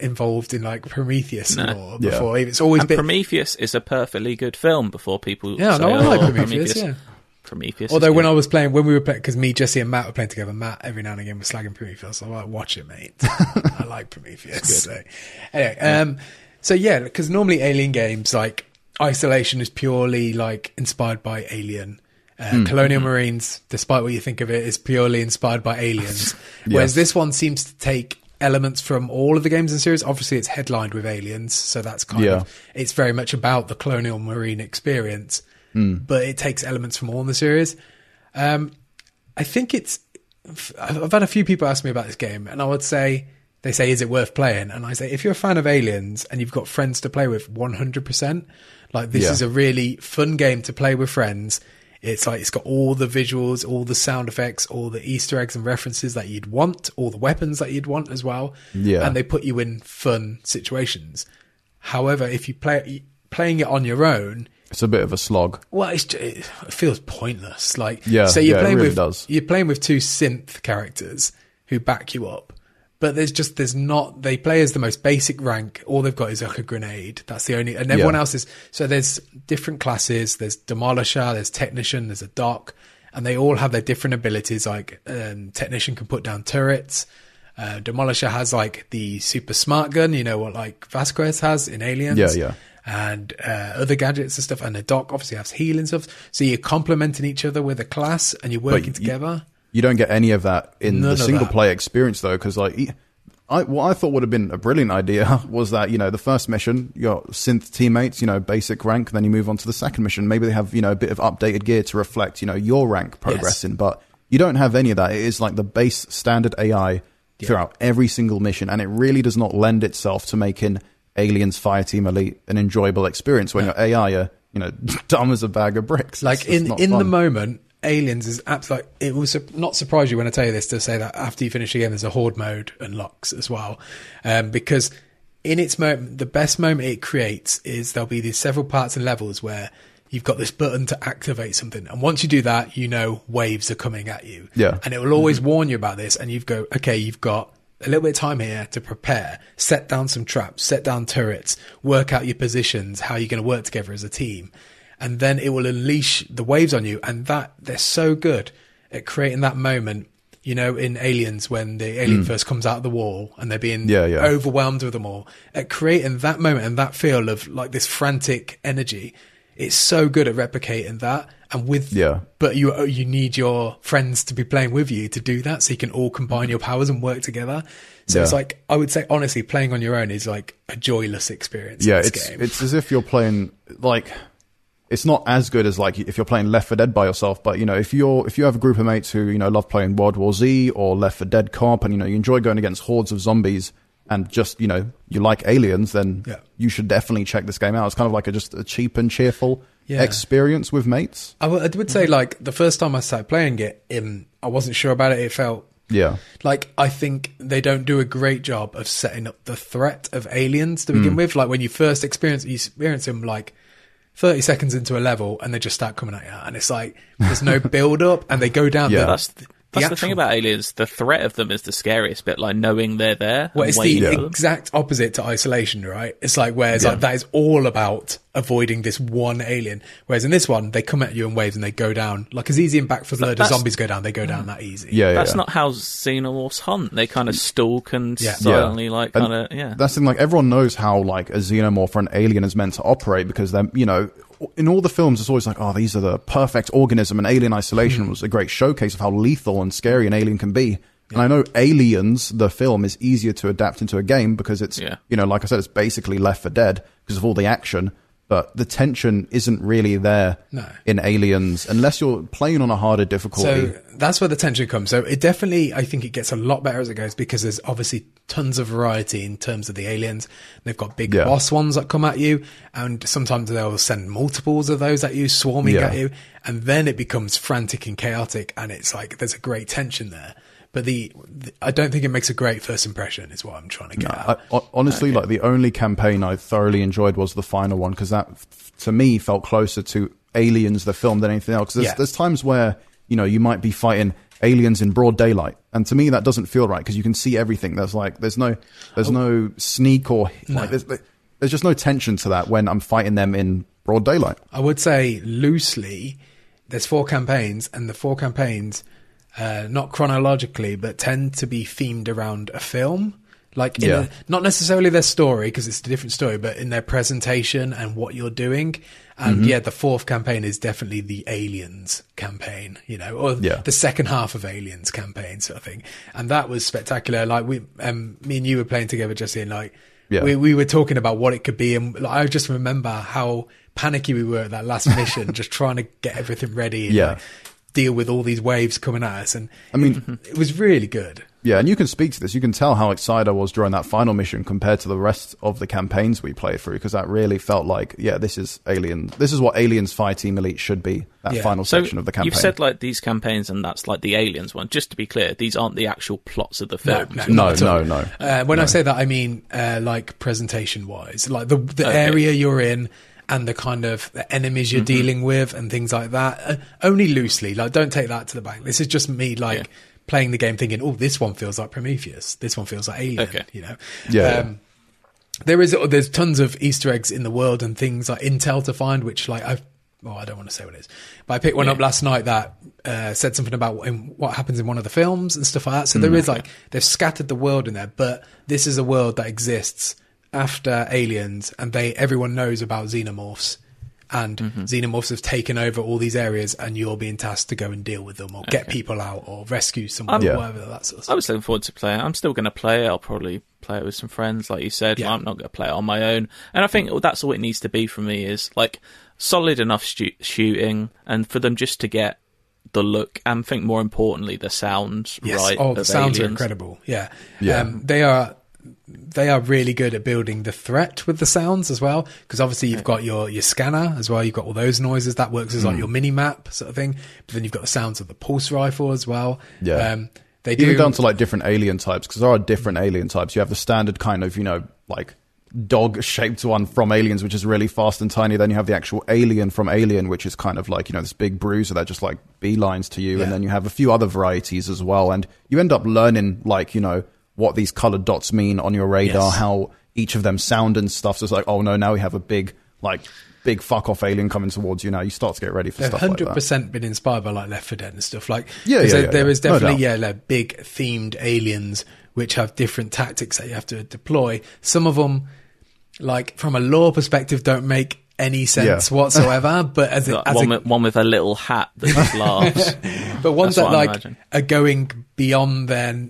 Speaker 1: involved in like Prometheus
Speaker 2: No.
Speaker 1: lore
Speaker 3: Yeah.
Speaker 1: before. It's always
Speaker 2: And
Speaker 1: been
Speaker 2: Prometheus is a perfectly good film before people
Speaker 1: yeah,
Speaker 2: say,
Speaker 1: no, I like
Speaker 2: oh,
Speaker 1: Prometheus. Yeah.
Speaker 2: Prometheus.
Speaker 1: Although when. I was playing, when we were playing, because me, Jesse, and Matt were playing together, Matt every now and again was slagging Prometheus. So I like, watch it, mate. I like Prometheus. So, anyway, um, so yeah, because normally Alien games like Isolation is purely like inspired by Alien. Uh, Colonial Marines, despite what you think of it, is purely inspired by aliens. Whereas this one seems to take elements from all of the games in the series. Obviously, it's headlined with aliens, so that's kind
Speaker 3: Yeah.
Speaker 1: of it's very much about the Colonial Marine experience. But it takes elements from all in the series. Um, I think it's. I've had a few people ask me about this game, and I would say they say, "Is it worth playing?" And I say, if you're a fan of Aliens and you've got friends to play with, 100. percent Like this
Speaker 3: Yeah.
Speaker 1: is a really fun game to play with friends. It's like it's got all the visuals, all the sound effects, all the Easter eggs and references that you'd want, all the weapons that you'd want as well.
Speaker 3: Yeah.
Speaker 1: and they put you in fun situations. However, if you play playing it on your own,
Speaker 3: It's a bit of a slog.
Speaker 1: well, it feels pointless. Like,
Speaker 3: Yeah,
Speaker 1: so you're
Speaker 3: yeah,
Speaker 1: playing
Speaker 3: really
Speaker 1: with
Speaker 3: does.
Speaker 1: you're playing with two synth characters who back you up, But there's just there's not they play as the most basic rank. All they've got is like a grenade. That's the only, and everyone
Speaker 3: Yeah.
Speaker 1: else is. So there's different classes. There's demolisher. There's technician. There's a doc, and they all have their different abilities. Like um, technician can put down turrets. Uh, demolisher has like the super smart gun. You know what like Vasquez has in Aliens.
Speaker 3: Yeah, yeah.
Speaker 1: And uh, other gadgets and stuff, and the doc obviously has healing stuff. So you're complementing each other with a class, and you're working
Speaker 3: you-
Speaker 1: together.
Speaker 3: You don't get any of that in
Speaker 1: None
Speaker 3: the single player experience though, because like, I, what I thought would have been a brilliant idea was that you know the first mission, your synth teammates, you know, basic rank, then you move on to the second mission. Maybe they have you know a bit of updated gear to reflect you know your rank progressing, but you don't have any of that. It is like the base standard AI throughout every single mission, and it really does not lend itself to making Aliens Fireteam Elite an enjoyable experience when your AI are you know dumb as a bag of bricks.
Speaker 1: like
Speaker 3: It's
Speaker 1: in
Speaker 3: not
Speaker 1: in the moment aliens is absolutely it will su- not surprise you when i tell you this to say that after you finish the game there's a horde mode and locks as well. Um, because in its moment the best moment it creates is there'll be these several parts and levels where you've got this button to activate something. And once you do that you know waves are coming at you.
Speaker 3: Yeah.
Speaker 1: and it will always warn you about this and you've go okay you've got a little bit of time here to prepare, set down some traps, set down turrets, work out your positions, how you're going to work together as a team. And then it will unleash the waves on you. And that they're so good at creating that moment, you know, in Aliens when the alien first comes out of the wall and they're being
Speaker 3: Mm. Yeah, yeah.
Speaker 1: overwhelmed with them all. At creating that moment and that feel of like this frantic energy. It's so good at replicating that. And with,
Speaker 3: Yeah.
Speaker 1: but you you need your friends to be playing with you to do that, so you can all combine your powers and work together. So it's like I would say honestly, playing on your own is like a joyless experience.
Speaker 3: yeah,
Speaker 1: in this
Speaker 3: it's
Speaker 1: game.
Speaker 3: it's as if you're playing like it's not as good as like if you're playing Left 4 Dead by yourself. But you know, if you're if you have a group of mates who you know love playing World War Z or Left 4 Dead Cop, and you know you enjoy going against hordes of zombies, and just you know you like aliens, then
Speaker 1: Yeah.
Speaker 3: you should definitely check this game out. It's kind of like a just a cheap and cheerful
Speaker 1: Yeah.
Speaker 3: experience with mates.
Speaker 1: I would say like the first time I started playing it, um, I wasn't sure about it. It felt
Speaker 3: Yeah,
Speaker 1: like I think they don't do a great job of setting up the threat of aliens to begin with. Like when you first experience you experience them like. 30 seconds into a level and they just start coming at you and it's like there's no build up and they go down
Speaker 3: Yeah.
Speaker 1: the,
Speaker 2: That's the, that's the thing about aliens. The threat of them is the scariest bit, like knowing they're there.
Speaker 1: Well, it's the
Speaker 2: for them.
Speaker 1: exact opposite to isolation, right? It's like whereas like that is all about avoiding this one alien. Whereas in this one, they come at you in waves and they go down like as easy in Back 4 Blood as zombies go down. They go down mm. that easy.
Speaker 3: yeah, yeah.
Speaker 2: That's
Speaker 3: yeah.
Speaker 2: not how xenomorphs hunt. They kind of mm. stalk and
Speaker 1: Yeah.
Speaker 2: silently, like, kind of, yeah.
Speaker 3: That's the thing. Like everyone knows how like a xenomorph or an alien is meant to operate because they're you know in all the films it's always like oh these are the perfect organism and Alien. Isolation hmm. was a great showcase of how lethal and scary an alien can be. And I know Aliens, the film, is easier to adapt into a game because it's
Speaker 2: Yeah.
Speaker 3: you know like I said it's basically Left 4 Dead because of all the action. But the tension isn't really there
Speaker 1: No.
Speaker 3: in Aliens unless you're playing on a harder difficulty.
Speaker 1: So that's where the tension comes. So it definitely, I think it gets a lot better as it goes because there's obviously tons of variety in terms of the aliens. They've got big
Speaker 3: Yeah.
Speaker 1: boss ones that come at you, and sometimes they'll send multiples of those at you, swarming
Speaker 3: Yeah.
Speaker 1: at you, and then it becomes frantic and chaotic, and it's like there's a great tension there. But the, the I don't think it makes a great first impression. Is what I'm trying to get at.
Speaker 3: I, ho- honestly, like the only campaign I thoroughly enjoyed was the final one because that, to me, felt closer to Aliens, the film, than anything else. There's,
Speaker 1: Yeah.
Speaker 3: there's times where you know you might be fighting aliens in broad daylight, and to me that doesn't feel right because you can see everything. There's like there's no there's oh. no sneak or like there's, there's just no tension to that when I'm fighting them in broad daylight.
Speaker 1: I would say loosely, there's four campaigns, and the four campaigns, uh, not chronologically, but tend to be themed around a film. Like,
Speaker 3: Yeah.
Speaker 1: a, not necessarily their story, because it's a different story, but in their presentation and what you're doing. And
Speaker 3: Mm-hmm.
Speaker 1: yeah, the fourth campaign is definitely the Aliens campaign, you know, or
Speaker 3: Yeah.
Speaker 1: the second half of Aliens campaign sort of thing. And that was spectacular. Like we, um, me and you were playing together just in like,
Speaker 3: Yeah.
Speaker 1: we, we were talking about what it could be. And like, I just remember how panicky we were at that last mission, just trying to get everything ready and
Speaker 3: Yeah.
Speaker 1: like, deal with all these waves coming at us. And
Speaker 3: I mean,
Speaker 1: it was really good.
Speaker 3: Yeah, and you can speak to this. You can tell how excited I was during that final mission compared to the rest of the campaigns we played through because that really felt like, yeah, this is Alien. This is what Aliens Fireteam Elite should be. That
Speaker 1: Yeah.
Speaker 3: final
Speaker 2: So
Speaker 3: section of the campaign.
Speaker 2: you've said like these campaigns, and that's like the aliens one. Just to be clear, these aren't the actual plots of the film.
Speaker 1: no,
Speaker 3: no,
Speaker 1: not at all.
Speaker 3: no, no.
Speaker 1: Uh, when I say that, I mean uh, like presentation wise, like the the
Speaker 2: Okay.
Speaker 1: area you're in and the kind of the enemies you're dealing with and things like that. Uh, only loosely, like don't take that to the bank. This is just me like playing the game thinking, oh, this one feels like Prometheus. This one feels like Alien.
Speaker 2: Okay.
Speaker 1: You know.
Speaker 3: Yeah, yeah.
Speaker 1: Um, there is there's tons of Easter eggs in the world and things like intel to find, which like I've. Well, I don't want to say what it is, but I picked one up last night that uh, said something about what, in, what happens in one of the films and stuff like that. So there is like they've scattered the world in there, but this is a world that exists after aliens, and they everyone knows about xenomorphs, and xenomorphs have taken over all these areas, and you're being tasked to go and deal with them or get people out or rescue someone,
Speaker 3: Yeah.
Speaker 1: or whatever that sort of stuff.
Speaker 2: I was looking forward to playing. it. I'm still going to play it. I'll probably play it with some friends, like you said.
Speaker 1: Yeah.
Speaker 2: I'm not going to play it on my own. And I think that's all it needs to be for me is like solid enough stu- shooting, and for them just to get the look and think more importantly the sound
Speaker 1: Yes.
Speaker 2: right.
Speaker 1: Oh, the
Speaker 2: of
Speaker 1: sounds are incredible. Yeah.
Speaker 3: Yeah.
Speaker 1: Um, they are they are really good at building the threat with the sounds as well. Because obviously you've got your your scanner as well. You've got all those noises that works as
Speaker 3: Hmm.
Speaker 1: like your mini map sort of thing. But then you've got the sounds of the pulse rifle as well.
Speaker 3: Yeah.
Speaker 1: Um, they do
Speaker 3: Even down to like different alien types, because there are different alien types. You have the standard kind of, you know, like dog shaped one from Aliens, which is really fast and tiny. Then you have the actual alien from Alien, which is kind of like, you know, this big bruiser that just like beelines to you.
Speaker 1: Yeah.
Speaker 3: And then you have a few other varieties as well. And you end up learning, like, you know, what these colored dots mean on your radar,
Speaker 1: Yes.
Speaker 3: how each of them sound and stuff. So it's like, oh no, now we have a big, like, big fuck off alien coming towards you now. You start to get ready for
Speaker 1: They've
Speaker 3: stuff like
Speaker 1: hundred
Speaker 3: that.
Speaker 1: percent been inspired by like Left 4 Dead and stuff. Like,
Speaker 3: Yeah,
Speaker 1: there's
Speaker 3: yeah,
Speaker 1: a-
Speaker 3: yeah,
Speaker 1: there
Speaker 3: yeah.
Speaker 1: is definitely
Speaker 3: doubt.
Speaker 1: yeah, like big themed aliens which have different tactics that you have to deploy. Some of them, like from a law perspective, don't make any sense
Speaker 3: Yeah.
Speaker 1: whatsoever. But as, a, as
Speaker 2: one,
Speaker 1: a,
Speaker 2: with, one with a little hat that just laughs.
Speaker 1: but ones
Speaker 2: That's
Speaker 1: that like are going beyond their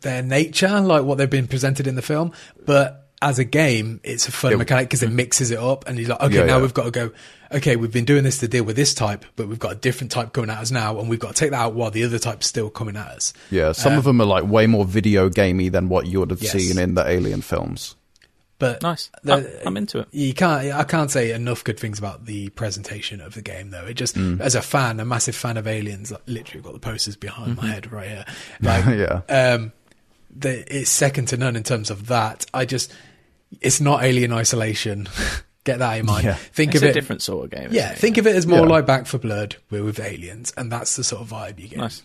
Speaker 1: their nature, like what they've been presented in the film. But as a game, it's a fun
Speaker 3: Yeah.
Speaker 1: mechanic because it mm. mixes it up, and you're like, okay,
Speaker 3: Yeah,
Speaker 1: now
Speaker 3: yeah.
Speaker 1: we've got to go. Okay, we've been doing this to deal with this type, but we've got a different type coming at us now, and we've got to take that out while the other type's still coming at us.
Speaker 3: Yeah, some uh, of them are like way more video gamey than what you would have
Speaker 1: Yes.
Speaker 3: seen in the Alien films.
Speaker 1: But
Speaker 2: nice.
Speaker 1: the-
Speaker 2: I'm- I'm into it.
Speaker 1: You can't. I can't say enough good things about the presentation of the game, though. It just,
Speaker 3: Mm.
Speaker 1: as a fan, a massive fan of Aliens, like, literally got the posters behind
Speaker 3: Mm-hmm.
Speaker 1: my head right here. Like,
Speaker 3: Yeah.
Speaker 1: um, the, it's second to none in terms of that. I just, it's not Alien Isolation. Get that in mind.
Speaker 3: Yeah.
Speaker 1: Think
Speaker 2: It's
Speaker 1: of
Speaker 2: a
Speaker 1: it.
Speaker 2: different sort of game.
Speaker 1: yeah,
Speaker 2: it?
Speaker 1: think of it as more
Speaker 3: Yeah.
Speaker 1: like Back 4 Blood, we're with aliens, and that's the sort of vibe you get.
Speaker 2: Nice.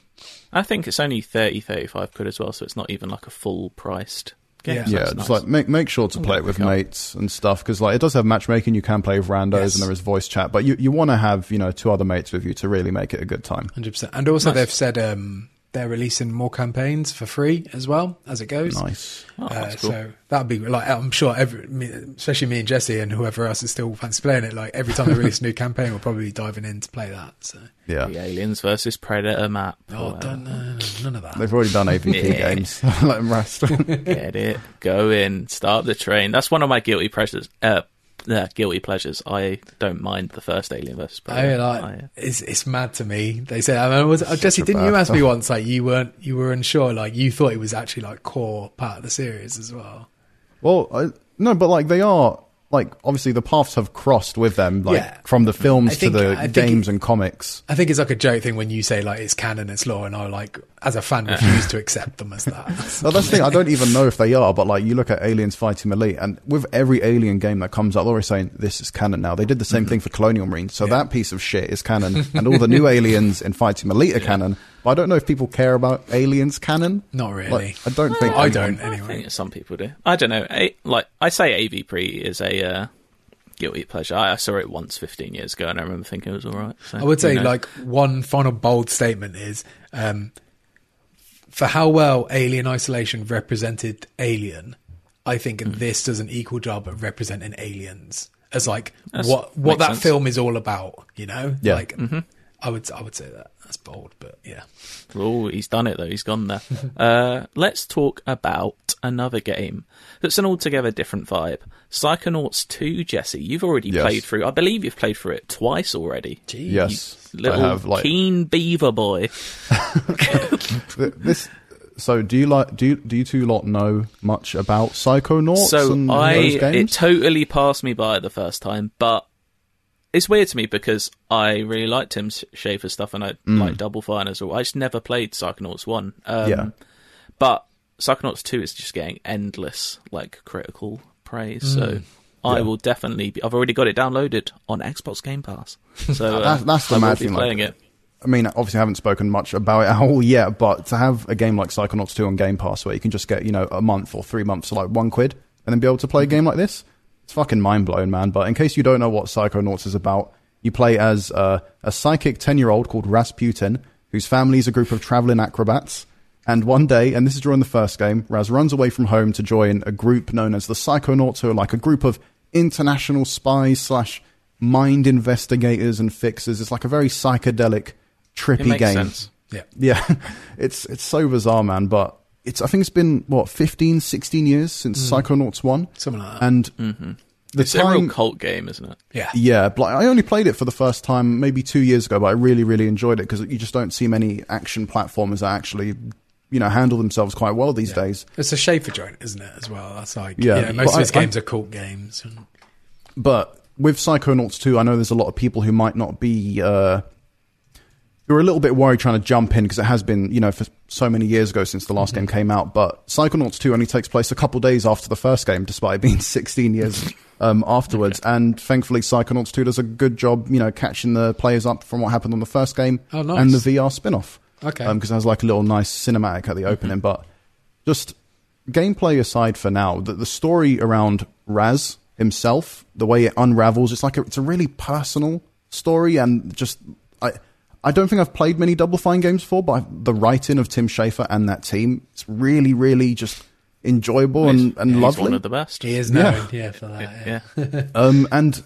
Speaker 2: I think it's only 30, 35 quid as well, so it's not even like a full priced game.
Speaker 1: Yeah.
Speaker 2: so
Speaker 3: yeah,
Speaker 2: it's
Speaker 3: just
Speaker 2: nice.
Speaker 3: like make make sure to play it with mates and stuff because like it does have matchmaking. You can play with randos
Speaker 1: Yes.
Speaker 3: and there is voice chat, but you you want to have you know two other mates with you to really make it a good time.
Speaker 1: Hundred percent. And also,
Speaker 2: Nice.
Speaker 1: they've said um, they're releasing more campaigns for free as well as it goes.
Speaker 3: Nice.
Speaker 2: Oh,
Speaker 1: Uh,
Speaker 2: cool.
Speaker 1: So that'd be like I'm sure every, me, especially me and Jesse and whoever else is still fancy playing it. Like every time they release a new campaign, we'll probably be diving in to play that. So
Speaker 3: Yeah,
Speaker 2: The Aliens versus Predator map.
Speaker 1: oh,
Speaker 2: Wow.
Speaker 1: done uh, none of that.
Speaker 3: they've already done AVP
Speaker 2: Yeah.
Speaker 3: games. Let them rest.
Speaker 2: Get it. Go in. Start the train. That's one of my guilty pleasures. Uh, yeah, guilty pleasures. I don't mind the first Alien versus
Speaker 1: I
Speaker 2: Predator.
Speaker 1: like
Speaker 2: I-
Speaker 1: it's it's mad to me. They say I mean, was uh, Jesse. Didn't you ask me once like you weren't you were unsure like you thought it was actually like core part of the series as well.
Speaker 3: well, I, no, but like they are like obviously the paths have crossed with them like
Speaker 1: Yeah.
Speaker 3: from the films
Speaker 1: think-
Speaker 3: to the
Speaker 1: I
Speaker 3: games
Speaker 1: it-
Speaker 3: and comics.
Speaker 1: I think it's like a joke thing when you say like it's canon, it's law, and I like as a fan refuse to accept them as that.
Speaker 3: well, that's the thing. I don't even know if they are, but like you look at Aliens Fireteam Elite, and with every Alien game that comes out, they're always saying this is canon now. They did the same mm-hmm. thing for Colonial Marines, so that piece of shit is canon, and all the new Aliens in Fireteam Elite are canon. But I don't know if people care about Aliens canon.
Speaker 1: Not really.
Speaker 3: Like, I don't think
Speaker 1: I
Speaker 3: anyone-
Speaker 1: don't
Speaker 2: I
Speaker 1: anyway.
Speaker 2: think some people do. I don't know. A, like I say, AVP is a uh, guilty pleasure. I, I saw it once 15 years ago, and I remember thinking it was all right. So,
Speaker 1: I would
Speaker 2: who
Speaker 1: say
Speaker 2: knows?
Speaker 1: like one final bold statement is um, for how well Alien Isolation represented Alien. I think
Speaker 2: Hmm.
Speaker 1: this does an equal job at representing aliens as like
Speaker 2: That's-
Speaker 1: what what
Speaker 2: makes
Speaker 1: that
Speaker 2: sense.
Speaker 1: film is all about. You know,
Speaker 3: Yeah.
Speaker 1: Like
Speaker 2: Mm-hmm.
Speaker 1: I would I would say that that's bold, but yeah.
Speaker 2: Oh, he's done it though. He's gone there. uh, let's talk about another game that's an altogether different vibe. Psychonauts 2, Jesse. You've already
Speaker 3: Yes.
Speaker 2: played through. I believe you've played through it twice already.
Speaker 1: Gee.
Speaker 3: Yes,
Speaker 2: Little
Speaker 3: I have. Like
Speaker 2: keen beaver boy.
Speaker 3: this. So do you like do you, do you two lot know much about Psychonauts
Speaker 2: So
Speaker 3: and
Speaker 2: I,
Speaker 3: those
Speaker 2: it totally passed me by the first time, but it's weird to me because I really liked Tim Schafer's stuff and I like Double Fine as well. I just never played Psychonauts 1. Um,
Speaker 3: Yeah.
Speaker 2: But Psychonauts 2 is just getting endless, like, critical praise. So I will definitely be, I've already got it downloaded on Xbox Game Pass. So uh,
Speaker 3: That's- that's the
Speaker 2: I
Speaker 3: mad thing, like-
Speaker 2: playing it.
Speaker 3: I mean, obviously, I haven't spoken much about it at all yet, but to have a game like Psychonauts 2 on Game Pass where you can just get, you know, a month or three months for like one quid and then be able to play a game like this, it's fucking mind blowing, man. But in case you don't know what Psychonauts is about, you play as uh, a psychic 10 year old called Razputin, whose family is a group of traveling acrobats. And one day, and this is during the first game, Raz runs away from home to join a group known as the Psychonauts, who are like a group of international spies slash mind investigators and fixers. It's like a very psychedelic,
Speaker 2: It
Speaker 3: trippy
Speaker 2: makes
Speaker 3: game.
Speaker 2: sense.
Speaker 1: Yeah.
Speaker 3: Yeah, it's it's so bizarre, man. But it's I think it's been what 15, 16 years since Psychonauts one,
Speaker 1: Something like that.
Speaker 3: and
Speaker 2: Mm-hmm.
Speaker 3: the
Speaker 2: It's a real cult game, isn't it?
Speaker 1: yeah.
Speaker 3: yeah, but I only played it for the first time maybe two years ago, but I really, really enjoyed it because you just don't see many action platformers that actually, you know, handle themselves quite well these
Speaker 1: Yeah.
Speaker 3: days.
Speaker 1: It's a Schafer joint, isn't it, as well? That's like,
Speaker 3: Yeah,
Speaker 1: yeah, most
Speaker 3: but
Speaker 1: of his
Speaker 3: I- I-
Speaker 1: games are cult games. And,
Speaker 3: But with Psychonauts 2, I know there's a lot of people who might not be, uh, who are a little bit worried trying to jump in because it has been, you know, for so many years ago since the last game mm-hmm. came out. But Psychonauts 2 only takes place a couple days after the first game, despite it being 16 years um, afterwards. And thankfully, Psychonauts 2 does a good job, you know, catching the players up from what happened on the first game
Speaker 1: Oh, nice.
Speaker 3: and the VR spin off.
Speaker 1: Okay.
Speaker 3: Um, because it has like a little nice cinematic at the mm-hmm. opening. But just gameplay aside for now, the, the story around Raz himself, the way it unravels, it's like a, it's a really personal story, and just I I don't think I've played many Double Fine games before, but the writing of Tim Schafer and that team, it's really really just enjoyable and, and
Speaker 2: He's
Speaker 3: lovely.
Speaker 2: one of the best.
Speaker 1: he is
Speaker 3: Yeah.
Speaker 1: known, yeah, for that. Yeah.
Speaker 2: Yeah.
Speaker 3: Um, and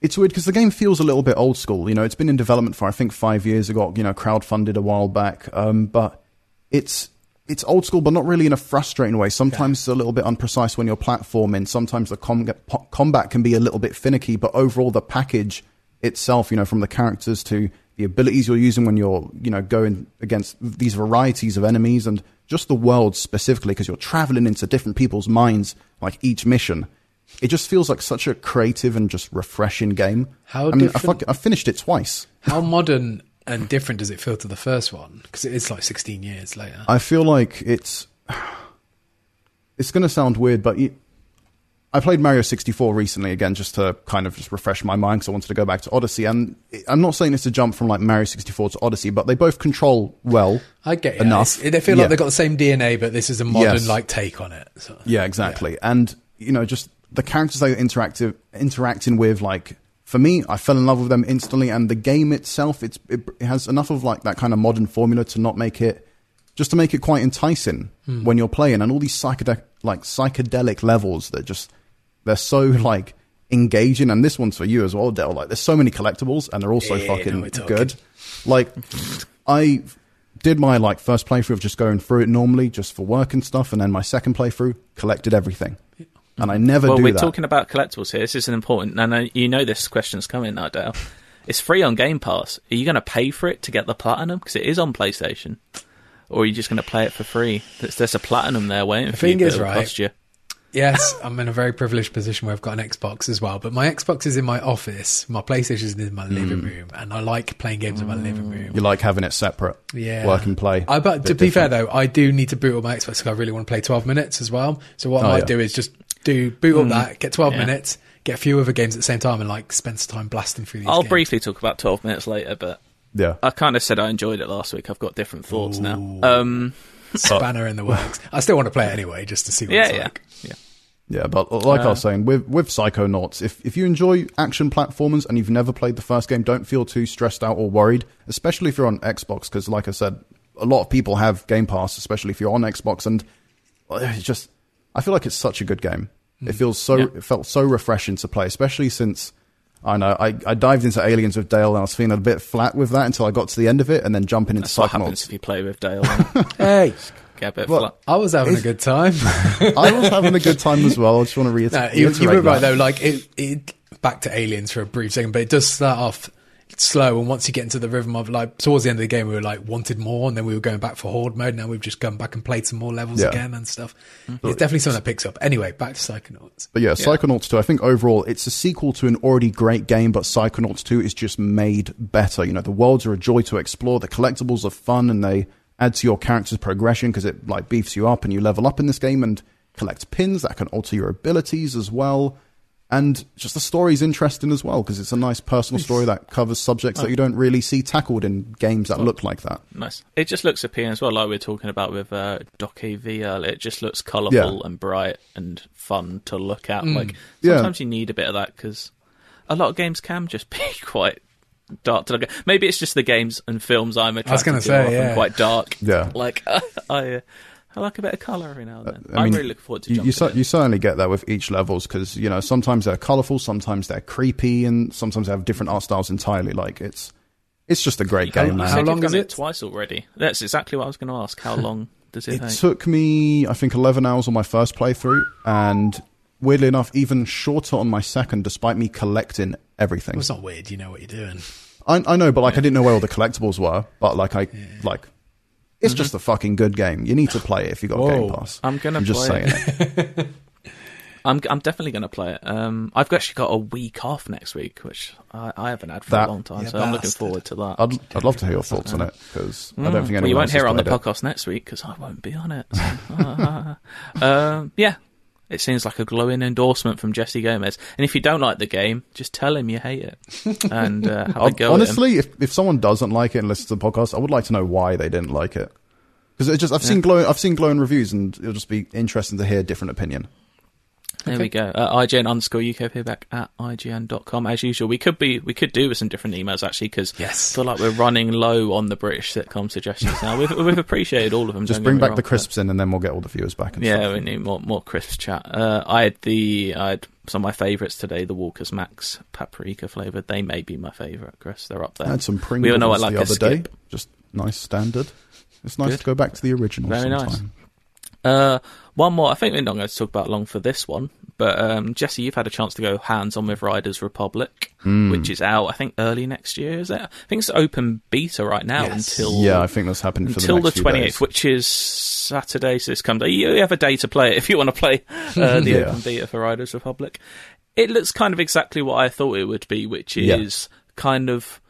Speaker 3: it's weird because the game feels a little bit old school. You know, it's been in development for I think five years. It got you know crowdfunded a while back. Um, but it's it's old school, but not really in a frustrating way. Sometimes it's a little bit unprecise when you're platforming. Sometimes the com- po- combat can be a little bit finicky, but overall the package itself, you know, from the characters to the abilities you're using when you're, you know, going against these varieties of enemies and just the world specifically, because you're traveling into different people's minds, like each mission. It just feels like such a creative and just refreshing game.
Speaker 1: How
Speaker 3: I mean, I, fuck, I finished it twice.
Speaker 1: How modern and different does it feel to the first one? Because it is like 16 years later.
Speaker 3: I feel like it's it's going to sound weird, but I played Mario 64 recently again just to kind of just refresh my mind because I wanted to go back to Odyssey. And I'm not saying it's a jump from like Mario 64 to Odyssey, but they both control well.
Speaker 1: I get it.
Speaker 3: enough.
Speaker 1: They feel
Speaker 3: Yeah.
Speaker 1: like they've got the same DNA, but this is a modern
Speaker 3: Yes.
Speaker 1: like take on it. So,
Speaker 3: Yeah, exactly. And you know, just the characters they interactive interacting with, like for me, I fell in love with them instantly. And the game itself, it's it, it has enough of like that kind of modern formula to not make it just to make it quite enticing hmm. when you're playing. And all these psychedelic like psychedelic levels that just they're so like engaging. And this one's for you as well, Dell. Like there's so many collectibles, and they're all so
Speaker 1: Yeah,
Speaker 3: fucking
Speaker 1: we're
Speaker 3: good. Like I did my like first playthrough of just going through it normally, just for work and stuff, and then my second playthrough collected everything. And I never
Speaker 2: Well,
Speaker 3: do
Speaker 2: we're
Speaker 3: that.
Speaker 2: talking about collectibles here. This is an important. And you know this question's coming now, Dale. It's free on Game Pass. Are you going to pay for it to get the platinum? Because it is on PlayStation. Or are you just going to play it for free? There's, there's a platinum there waiting
Speaker 1: The
Speaker 2: for you.
Speaker 1: thing
Speaker 2: but
Speaker 1: is, right,
Speaker 2: Cost you.
Speaker 1: Yes, I'm in a very privileged position where I've got an Xbox as well, but my Xbox is in my office, my PlayStation is in my living room, and I like playing games in my living room.
Speaker 3: you like having it separate,
Speaker 1: Yeah.
Speaker 3: work and play.
Speaker 1: I, but
Speaker 3: Bit
Speaker 1: to be fair though, I do need to boot up my Xbox because I really want to play 12 minutes as well. So what I
Speaker 3: Oh,
Speaker 1: might
Speaker 3: yeah.
Speaker 1: do is just do boot up that, get 12
Speaker 2: Yeah.
Speaker 1: minutes, get a few other games at the same time, and like spend some time blasting through these.
Speaker 2: I'll
Speaker 1: games.
Speaker 2: briefly talk about 12 minutes later, but
Speaker 3: yeah,
Speaker 2: I kind of said I enjoyed it last week. I've got different thoughts now. Um,
Speaker 1: spanner in the works. I still want to play it anyway, just to see what
Speaker 2: yeah,
Speaker 1: it's
Speaker 2: yeah,
Speaker 1: like.
Speaker 2: Yeah.
Speaker 3: yeah. But like I
Speaker 1: Uh,
Speaker 3: was saying, with with Psychonauts, if if you enjoy action platformers and you've never played the first game, don't feel too stressed out or worried. Especially if you're on Xbox, because like I said, a lot of people have Game Pass, especially if you're on Xbox, and uh, it's just I feel like it's such a good game. It feels so
Speaker 2: Yeah.
Speaker 3: it felt so refreshing to play, especially since. I know. I, I dived into Aliens with Dale and I was feeling a bit flat with that until I got to the end of it and then jumping into
Speaker 2: That's what happens if you play with Dale.
Speaker 1: Hey,
Speaker 2: Get a bit
Speaker 3: Well,
Speaker 2: flat.
Speaker 1: I was having a good time.
Speaker 3: I was having a good time as well. I just want to reiter-
Speaker 1: No, you,
Speaker 3: reiterate.
Speaker 1: you were right
Speaker 3: that.
Speaker 1: though. Like it, it, back to aliens for a brief second, but it does start off slow, and once you get into the rhythm of like towards the end of the game, we were like wanted more, and then we were going back for horde mode. Now we've just gone back and played some more levels
Speaker 3: Yeah.
Speaker 1: again and stuff. Hmm. It's definitely something that picks up. Anyway, back to Psychonauts.
Speaker 3: But yeah, Psychonauts 2, I think overall it's a sequel to an already great game, but Psychonauts 2 is just made better. You know, the worlds are a joy to explore, the collectibles are fun, and they add to your character's progression because it like beefs you up and you level up in this game and collect pins that can alter your abilities as well. and just the story's interesting as well because it's a nice personal story that covers subjects that you don't really see tackled in games that look like that.
Speaker 2: Nice. It just looks appealing as well, like we were talking about with uh, DokeV earlier. It just looks colourful
Speaker 3: Yeah.
Speaker 2: and bright and fun to look at.
Speaker 1: Mm.
Speaker 2: Like
Speaker 3: Yeah.
Speaker 2: sometimes you need a bit of that because a lot of games can just be quite dark to look at. Maybe it's just the games and films I'm attracted
Speaker 1: was gonna
Speaker 2: to
Speaker 1: say,
Speaker 2: are
Speaker 1: yeah.
Speaker 2: quite dark.
Speaker 3: Yeah.
Speaker 2: Like I, uh, I like a bit of colour every now and then.
Speaker 3: I
Speaker 2: I'm
Speaker 3: mean,
Speaker 2: really looking forward to
Speaker 3: you,
Speaker 2: jumping
Speaker 3: you, cer-
Speaker 2: in.
Speaker 3: you certainly get that with each levels because you know sometimes they're colourful, sometimes they're creepy, and sometimes they have different art styles entirely. Like it's it's just a great
Speaker 1: How-
Speaker 3: game,
Speaker 2: You
Speaker 3: man.
Speaker 1: how long
Speaker 2: you've
Speaker 1: is it?
Speaker 2: Twice already. That's exactly what I was going to ask. How long does it,
Speaker 3: It
Speaker 2: take?
Speaker 3: took me, I think, 11 hours on my first playthrough, and weirdly enough, even shorter on my second, despite me collecting everything.
Speaker 1: Well, it's not weird. You know what you're doing.
Speaker 3: I, I know, but like I didn't know where all the collectibles were. But like I like, it's
Speaker 2: Mm-hmm.
Speaker 3: just a fucking good game. You need to play it if you got
Speaker 1: Whoa.
Speaker 3: Game Pass.
Speaker 2: I'm gonna I'm
Speaker 3: just
Speaker 2: play
Speaker 3: saying it.
Speaker 2: I'm I'm definitely going to play it. Um, I've actually got a week off next week, which I, I haven't had for
Speaker 3: That-
Speaker 2: a long time,
Speaker 1: Yeah,
Speaker 2: so I'm looking forward to that.
Speaker 3: I'd I'd love to hear your thoughts on it because I don't think anyone
Speaker 2: well, you won't hear it on the
Speaker 3: it.
Speaker 2: podcast next week because I won't be on it. So, um, yeah, it seems like a glowing endorsement from Jesse Gomez. And if you don't like the game, just tell him you hate it and uh, have a go.
Speaker 3: honestly, if if someone doesn't like it and listens to the podcast, I would like to know why they didn't like it. Because it just I've seen glowing I've seen glowing reviews and it'll just be interesting to hear a different opinion.
Speaker 2: There we go. Uh, IGN underscore UK feedback at IGN.com. As usual, we could be we could do with some different emails actually because
Speaker 1: Yes.
Speaker 2: I feel like we're running low on the British sitcom suggestions now. We've, we've appreciated all of them.
Speaker 3: Just bring back
Speaker 2: wrong,
Speaker 3: the
Speaker 2: but-
Speaker 3: crisps in and then we'll get all the viewers back. And
Speaker 2: Yeah,
Speaker 3: stuff.
Speaker 2: we need more more crisp chat. Uh, I had the I had some of my favourites today. The Walker's Max paprika flavoured. They may be my favourite, Chris. They're up there.
Speaker 3: I had some
Speaker 2: We
Speaker 3: Pringles
Speaker 2: all know I like
Speaker 3: the other day. Just nice standard. It's nice
Speaker 2: Good.
Speaker 3: to go back to the original.
Speaker 2: Very nice. Uh, one more. I think we're not going to talk about long for this one, but um, Jesse, you've had a chance to go hands on with Riders Republic,
Speaker 3: Hmm.
Speaker 2: which is out. I think early next year. Is it? I think it's open beta right now
Speaker 1: Yes.
Speaker 2: until
Speaker 3: Yeah, I think that's happening for
Speaker 2: until
Speaker 3: the
Speaker 2: the
Speaker 3: next few
Speaker 2: twenty eighth, which is Saturday. So this comes. You have a day to play it if you want to play uh, the
Speaker 3: Yeah.
Speaker 2: open beta for Riders Republic. It looks kind of exactly what I thought it would be, which
Speaker 3: Yeah.
Speaker 2: is kind of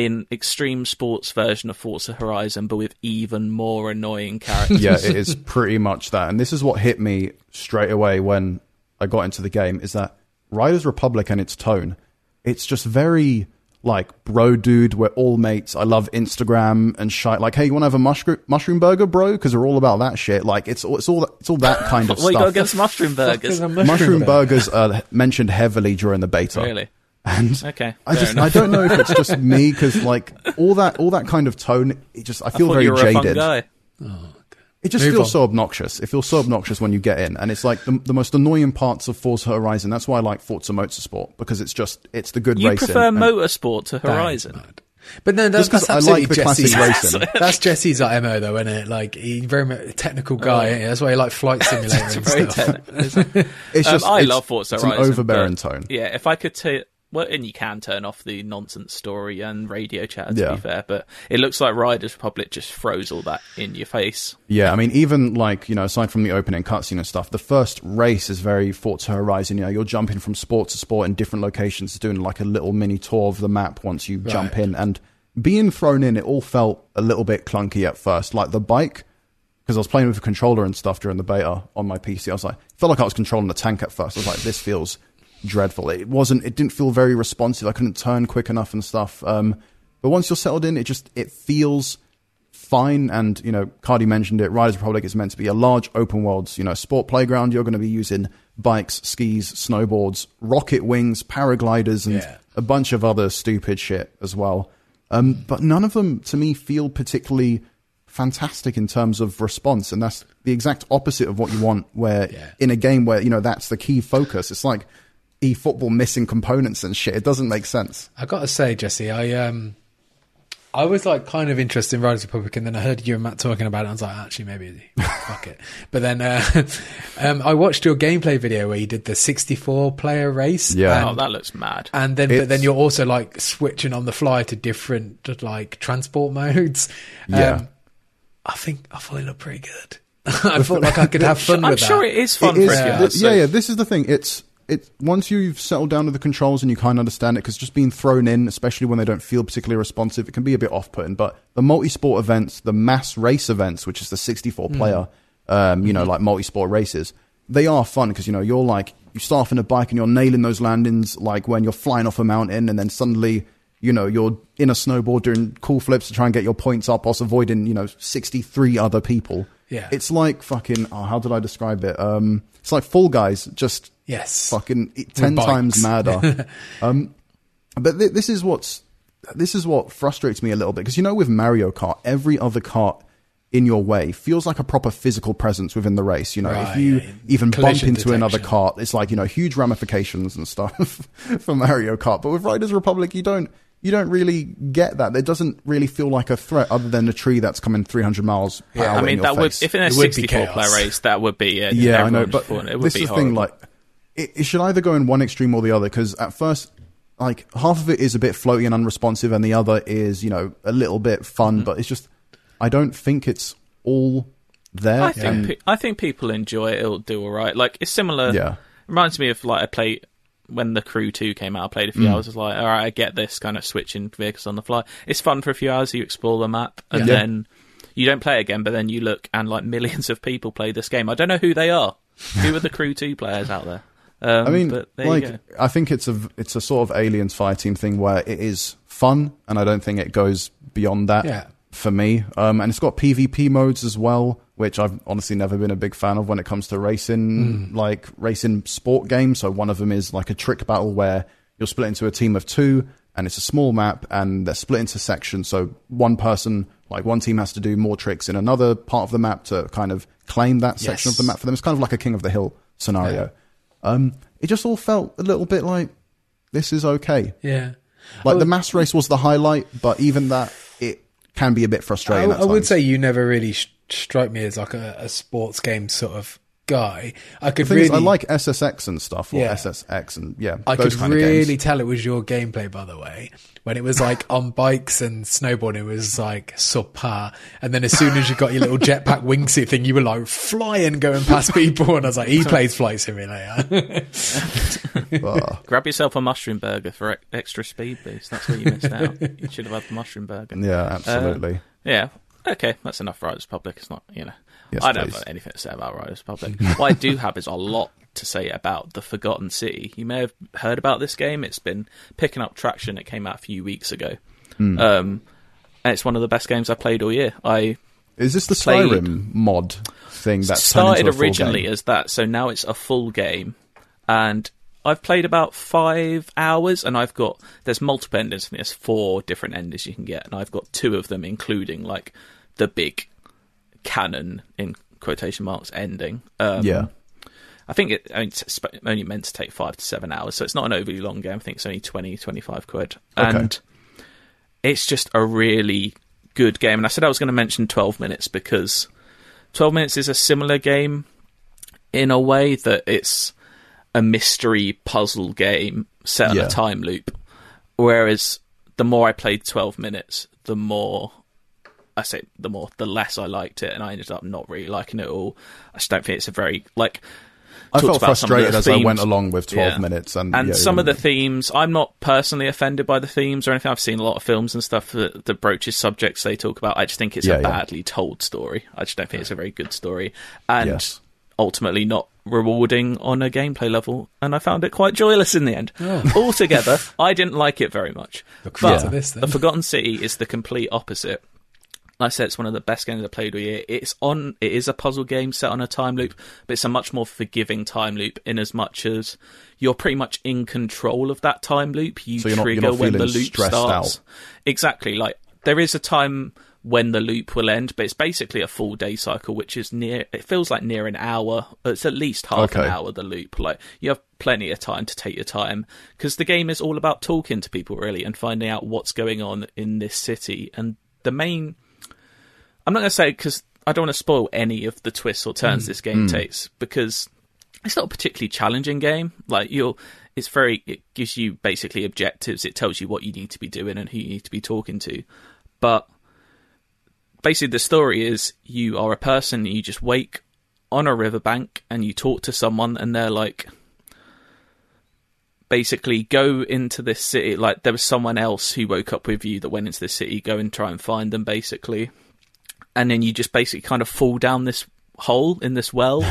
Speaker 2: an extreme sports version of Forza Horizon, but with even more annoying characters.
Speaker 3: yeah, it is pretty much that. And this is what hit me straight away when I got into the game is that Riders Republic and its tone, it's just very like bro dude, we're all mates. I love Instagram and shit. Like, hey, you want to have a mushroom mushroom burger, bro? Because we're all about that shit. Like, it's all it's all it's all that kind of
Speaker 2: what you got
Speaker 3: stuff.
Speaker 2: against mushroom burgers?
Speaker 3: Mushroom burgers are mentioned heavily during the beta.
Speaker 2: Really?
Speaker 3: And
Speaker 2: Okay,
Speaker 3: I just
Speaker 2: enough.
Speaker 3: I don't know if it's just me because like all that all that kind of tone, it just I
Speaker 2: I
Speaker 3: feel
Speaker 2: thought
Speaker 3: very
Speaker 2: you were a fun
Speaker 3: jaded.
Speaker 2: guy.
Speaker 3: It just
Speaker 1: Move
Speaker 3: feels
Speaker 1: on.
Speaker 3: so obnoxious. It feels so obnoxious when you get in, and it's like the, the most annoying parts of Forza Horizon. That's why I like Forza Motorsport because it's just it's the good
Speaker 2: You
Speaker 3: racing.
Speaker 2: You
Speaker 3: prefer
Speaker 2: motorsport to Horizon.
Speaker 1: But no, that's,
Speaker 3: Just 'cause
Speaker 1: that's
Speaker 3: I like
Speaker 1: absolutely
Speaker 3: the classic
Speaker 1: Jesse's.
Speaker 3: racing.
Speaker 1: That's Jesse's like, MO though, isn't it? Like he's very much technical guy. ain't he? That's why he like flight simulator and stuff.
Speaker 2: technical.
Speaker 3: It's
Speaker 2: Um,
Speaker 3: just
Speaker 2: I
Speaker 3: it's,
Speaker 2: love Forza
Speaker 3: it's
Speaker 2: Horizon.
Speaker 3: an overbearing tone.
Speaker 2: Yeah, if I could t- well, and you can turn off the nonsense story and radio chat to
Speaker 3: Yeah.
Speaker 2: be fair, but it looks like Riders Republic just throws all that in your face.
Speaker 3: Yeah, I mean, even like you know, aside from the opening cutscene and stuff, the first race is very Forza Horizon. You know, you're jumping from sport to sport in different locations, doing like a little mini tour of the map once you jump in, and being thrown in, it all felt a little bit clunky at first. Like the bike, because I was playing with a controller and stuff during the beta on my PC. I was like, felt like I was controlling the tank at first. I was like, this feels dreadful. It wasn't. It didn't feel very responsive. I couldn't turn quick enough and stuff. Um, but once you're settled in, it just it feels fine. And you know, Cardi mentioned it. Riders Republic is meant to be a large open world, you know, sport playground. You're going to be using bikes, skis, snowboards, rocket wings, paragliders, and
Speaker 1: Yeah.
Speaker 3: a bunch of other stupid shit as well. Um, but none of them, to me, feel particularly fantastic in terms of response, and that's the exact opposite of what you want. Where
Speaker 1: Yeah.
Speaker 3: in a game where you know that's the key focus, it's like e football missing components and shit. It doesn't make sense.
Speaker 1: I gotta say, Jesse, I um, I was like kind of interested in Riders Republic, and then I heard you and Matt talking about it. and I was like, actually, maybe fuck it. But then uh, um, I watched your gameplay video where you did the 64 player race.
Speaker 3: Yeah.
Speaker 2: oh, that looks mad.
Speaker 1: and then but then you're also like switching on the fly to different like transport modes.
Speaker 3: Yeah.
Speaker 1: Um, I think I thought it looked pretty good. I thought like I could have fun
Speaker 2: I'm
Speaker 1: with
Speaker 2: sure
Speaker 1: that.
Speaker 2: it is fun
Speaker 3: It is-
Speaker 2: for
Speaker 1: yeah.
Speaker 2: you. so-
Speaker 3: yeah, yeah. This is the thing. It's it once you've settled down to the controls and you kind of understand it, because just being thrown in, especially when they don't feel particularly responsive, it can be a bit off-putting. But the multi-sport events, the mass race events, which is the 64 player, um, you know, like multi-sport races, they are fun because you know you're like you start off in a bike and you're nailing those landings like when you're flying off a mountain and then suddenly you know you're in a snowboard doing cool flips to try and get your points up whilst avoiding you know 63 other people.
Speaker 1: Yeah.
Speaker 3: it's like fucking. Oh, how did I describe it? Um, it's like Fall Guys, just
Speaker 1: Yes.
Speaker 3: fucking ten times madder. um, but th- this is what's this is what frustrates me a little bit because you know with Mario Kart, every other kart in your way feels like a proper physical presence within the race. You know, if you
Speaker 1: yeah, yeah.
Speaker 3: even bump
Speaker 1: Collision
Speaker 3: into another cart, it's like you know huge ramifications and stuff for Mario Kart. But with Riders Republic, you don't. You don't really get that. It doesn't really feel like a threat, other than a tree that's coming 300 miles per
Speaker 1: Yeah,
Speaker 3: hour
Speaker 2: I
Speaker 3: in
Speaker 2: mean,
Speaker 3: your
Speaker 2: that would
Speaker 3: face.
Speaker 2: if in a
Speaker 1: It would
Speaker 2: 64 player race, that would be yeah.
Speaker 3: Yeah, I know, but
Speaker 2: it would
Speaker 3: this
Speaker 2: be
Speaker 3: is the thing. Like, it, it should either go in one extreme or the other. Because at first, like half of it is a bit floaty and unresponsive, and the other is you know a little bit fun.
Speaker 2: Mm-hmm.
Speaker 3: But it's just, I don't think it's all there.
Speaker 2: I think
Speaker 3: and-
Speaker 2: pe- I think people enjoy it. It'll do all right. Like it's similar.
Speaker 3: Yeah.
Speaker 2: reminds me of like I played when the Crew Two came out. I played a
Speaker 3: Mm.
Speaker 2: few hours. I was like, all right, I get this kind of switching vehicles on the fly. It's fun for a few hours. You explore the map, and
Speaker 3: Yeah.
Speaker 2: then you don't play it again. But then you look, and like millions of people play this game. I don't know who they are. who are the Crew Two players out there? Um,
Speaker 3: I mean,
Speaker 2: but there you go.
Speaker 3: like, I think it's a it's a sort of aliens Fireteam thing where it is fun, and I don't think it goes beyond that.
Speaker 1: Yeah.
Speaker 3: For me, um, and it's got PvP modes as well, which I've honestly never been a big fan of when it comes to racing, like racing sport games. So one of them is like a trick battle where you're split into a team of two, and it's a small map, and they're split into sections. So one person, like one team, has to do more tricks in another part of the map to kind of claim that section of the map for them. It's kind of like a King of the Hill scenario. Um, it just all felt a little bit like this is okay.
Speaker 1: Yeah.
Speaker 3: Like
Speaker 1: I
Speaker 3: the mass race was the highlight, but even that, can be a bit
Speaker 1: I,
Speaker 3: frustrating. at
Speaker 1: I would say you never really sh- strike me as like a, a sports game sort of guy. I could
Speaker 3: The thing
Speaker 1: really,
Speaker 3: is, I like SSX and stuff, or
Speaker 1: Yeah.
Speaker 3: SSX, and yeah,
Speaker 1: I
Speaker 3: those
Speaker 1: could
Speaker 3: kind
Speaker 1: really tell it was your gameplay, by the way, when it was like on bikes and snowboarding, it was like subpar. And then as soon as you got your little jetpack wingsuit thing, you were like flying, going past people. And I was like, he plays Flight Simulator.
Speaker 3: Ah,
Speaker 2: Grab yourself a mushroom burger for extra speed boost. That's where you missed out. You should have had the mushroom burger.
Speaker 3: yeah, absolutely.
Speaker 2: Yeah. Okay, that's enough Riders Public. It's not, you know.
Speaker 3: Yes,
Speaker 2: I don't
Speaker 3: please.
Speaker 2: have anything to say about Riders Public. what I do have is a lot to say about The Forgotten City. You may have heard about this game. It's been picking up traction. It came out a few weeks ago.
Speaker 3: Hmm.
Speaker 2: Um, and it's one of the best games I've played all year. I
Speaker 3: is this the
Speaker 2: played-
Speaker 3: Skyrim mod thing that
Speaker 2: started
Speaker 3: turned into a full
Speaker 2: originally
Speaker 3: game?
Speaker 2: as that, so now it's a full game. And I've played about five hours, and I've got there's multiple endings. I think there's four different endings you can get, and I've got two of them, including like the big canon in quotation marks ending. Um,
Speaker 3: yeah,
Speaker 2: I think it, I mean, it's only meant to take five to seven hours, so it's not an overly long game. I think it's only 20, 25 quid.
Speaker 3: Okay.
Speaker 2: And it's just a really good game. And I said I was going to mention 12 minutes because 12 minutes is a similar game in a way that it's a mystery puzzle game set on
Speaker 3: Yeah.
Speaker 2: a time loop. Whereas the more I played 12 minutes, the more I say the more, the less I liked it, and I ended up not really liking it at all. I just don't think it's a very like.
Speaker 3: I felt
Speaker 2: about the
Speaker 3: frustrated as I went along with twelve
Speaker 2: Yeah.
Speaker 3: minutes, and
Speaker 2: And
Speaker 3: yeah,
Speaker 2: some of the themes, I'm not personally offended by the themes or anything. I've seen a lot of films and stuff that, that broaches subjects they talk about. I just think it's
Speaker 3: Yeah,
Speaker 2: a
Speaker 3: yeah.
Speaker 2: badly told story. I just don't think it's a very good story, and
Speaker 3: Yes.
Speaker 2: ultimately not rewarding on a gameplay level. And I found it quite joyless in the end. Altogether, I didn't like it very much.
Speaker 1: Look
Speaker 2: But
Speaker 1: to this,
Speaker 2: the Forgotten City is the complete opposite. Like I said it's one of the best games I played all year. It's on. It is a puzzle game set on a time loop, but it's a much more forgiving time loop in as much as you're pretty much in control of that time loop. You
Speaker 3: So you're not- you're
Speaker 2: trigger
Speaker 3: not
Speaker 2: when the loop starts.
Speaker 3: out.
Speaker 2: Exactly. Like there is a time when the loop will end, but it's basically a full day cycle, which is near. It feels like near an hour. It's at least half an
Speaker 3: Okay.
Speaker 2: hour. The loop. Like you have plenty of time to take your time because the game is all about talking to people really and finding out what's going on in this city. And the main I'm not going to say because I don't want to spoil any of the twists or turns mm. this game mm. takes because it's not a particularly challenging game. Like you'll, it's very, it gives you basically objectives. It tells you what you need to be doing and who you need to be talking to. But basically, the story is you are a person. You just wake on a riverbank and you talk to someone, and they're like, basically go into this city. Like there was someone else who woke up with you that went into the city. Go and try and find them, basically and then you just basically kind of fall down this hole in this well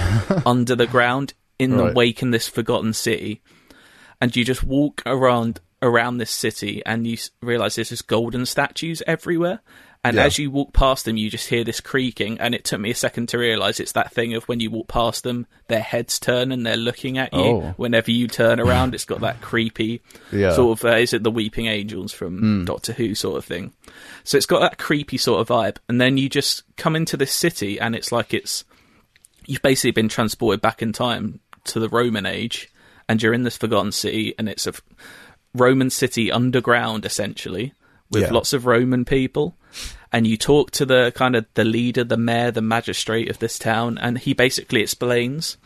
Speaker 2: under the ground in the
Speaker 3: Right.
Speaker 2: wake in this forgotten city, and you just walk around around this city and you realize there's just golden statues everywhere. And
Speaker 3: Yeah.
Speaker 2: as you walk past them, you just hear this creaking, and it took me a second to realize it's that thing of when you walk past them, their heads turn and they're looking at you.
Speaker 3: Oh.
Speaker 2: Whenever you turn around, it's got that creepy
Speaker 3: Yeah.
Speaker 2: sort of uh, is it the Weeping Angels from Doctor Who sort of thing. So it's got that creepy sort of vibe, and then you just come into this city, and it's like it's you've basically been transported back in time to the Roman age, and you're in this forgotten city, and it's a f- Roman city underground essentially with
Speaker 3: Yeah.
Speaker 2: lots of Roman people. And you talk to the kind of the leader, the mayor, the magistrate of this town, and he basically explains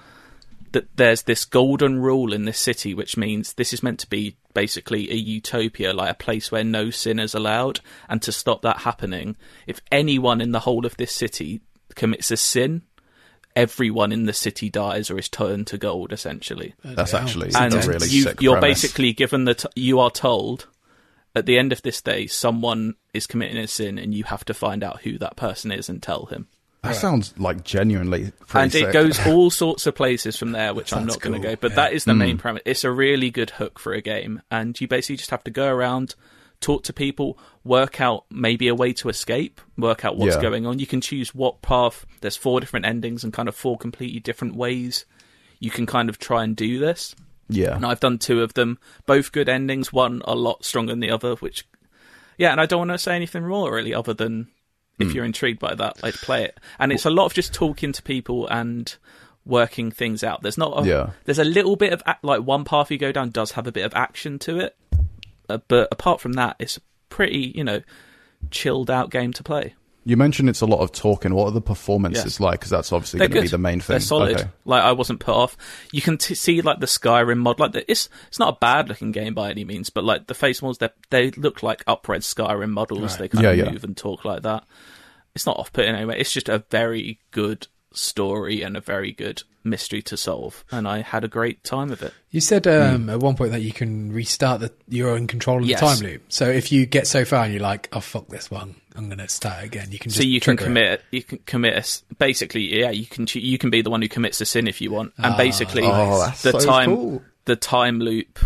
Speaker 2: that there's this golden rule in this city, which means this is meant to be basically a utopia, like a place where no sin is allowed. And to stop that happening, if anyone in the whole of this city commits a sin, everyone in the city dies or is turned to gold, essentially.
Speaker 3: That's actually
Speaker 2: and
Speaker 3: a
Speaker 1: intense.
Speaker 3: really
Speaker 2: you,
Speaker 3: sick
Speaker 2: you're
Speaker 3: premise.
Speaker 2: basically given that you are told at the end of this day, someone is committing a sin, and you have to find out who that person is and tell him.
Speaker 3: That sounds like genuinely pretty
Speaker 2: and
Speaker 3: sick.
Speaker 2: it goes all sorts of places from there, which I'm
Speaker 1: Sounds
Speaker 2: not going to go. But
Speaker 1: yeah.
Speaker 2: that is the
Speaker 3: Mm.
Speaker 2: main premise. It's a really good hook for a game, and you basically just have to go around, talk to people, work out maybe a way to escape, work out what's
Speaker 3: Yeah.
Speaker 2: going on. You can choose what path. There's four different endings and kind of four completely different ways you can kind of try and do this.
Speaker 3: Yeah.
Speaker 2: And I've done two of them, both good endings. One a lot stronger than the other, which, yeah. And I don't want to say anything more really, other than if
Speaker 3: Hmm.
Speaker 2: you're intrigued by that, I'd play it. And it's a lot of just talking to people and working things out. There's not, a,
Speaker 3: Yeah.
Speaker 2: There's a little bit of like one path you go down does have a bit of action to it, uh, but apart from that, it's a pretty you know chilled out game to play.
Speaker 3: You mentioned it's a lot of talking. What are the performances
Speaker 2: Yes.
Speaker 3: like? Because that's obviously
Speaker 2: They're
Speaker 3: going to be the main thing.
Speaker 2: They're solid.
Speaker 3: Okay.
Speaker 2: Like I wasn't put off. You can t- see like the Skyrim mod. Like the, it's it's not a bad looking game by any means, but like the face models, they they look like upred Skyrim models. They kind
Speaker 3: Yeah,
Speaker 2: of
Speaker 3: yeah.
Speaker 2: move and talk like that. It's not off putting anyway. It's just a very good story and a very good mystery to solve, and I had a great time of it.
Speaker 1: You said um, at one point that you can restart the you're in control of
Speaker 2: Yes.
Speaker 1: the time loop. So if you get so far and you're like, "Oh fuck this one, I'm going to start again," you can just
Speaker 2: so you can
Speaker 1: trigger it.
Speaker 2: commit you can commit a s basically yeah you can you can be the one who commits a sin if you want and
Speaker 1: Ah,
Speaker 2: basically
Speaker 3: Oh, that's
Speaker 2: the
Speaker 3: so
Speaker 2: time
Speaker 3: cool.
Speaker 2: the time loop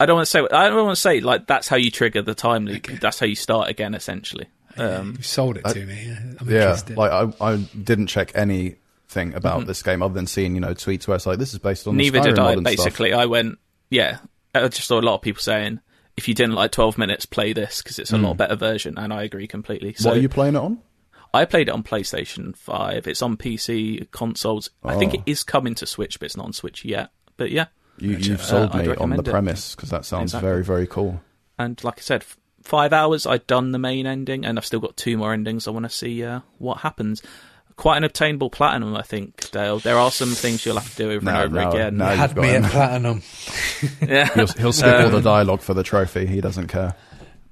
Speaker 2: i don't want to say i don't want to say like that's how you trigger the time loop that's how you start again essentially um
Speaker 1: You sold it to me. I'm
Speaker 3: Yeah.
Speaker 1: interested.
Speaker 3: Like I, I didn't check anything about this game other than seeing you know tweets where it's like this is based on
Speaker 2: Mm-hmm. neither
Speaker 3: the
Speaker 2: did i
Speaker 3: and stuff.
Speaker 2: basically i went yeah i just saw a lot of people saying if you didn't like 12 minutes play this because it's a lot better version and i agree completely so.
Speaker 3: What are you playing it on?
Speaker 2: I played it on PlayStation 5. It's on PC, consoles. I think
Speaker 3: Oh.
Speaker 2: it is coming to Switch, but it's not on Switch yet. But yeah.
Speaker 3: You, you've sold
Speaker 2: Uh, I'd
Speaker 3: me on the premise because that sounds
Speaker 2: Exactly.
Speaker 3: very very cool.
Speaker 2: And like I said, five hours, I'd done the main ending, and I've still got two more endings. I want to see uh, what happens. Quite an obtainable platinum, I think, Dale. There are some things you'll have to do over
Speaker 3: No,
Speaker 2: and over
Speaker 3: no,
Speaker 2: again.
Speaker 3: no.
Speaker 1: You
Speaker 3: you've
Speaker 1: had me
Speaker 3: him.
Speaker 1: at platinum.
Speaker 2: Yeah.
Speaker 3: He'll, he'll skip all the
Speaker 2: Um,
Speaker 3: dialogue for the trophy. He doesn't care.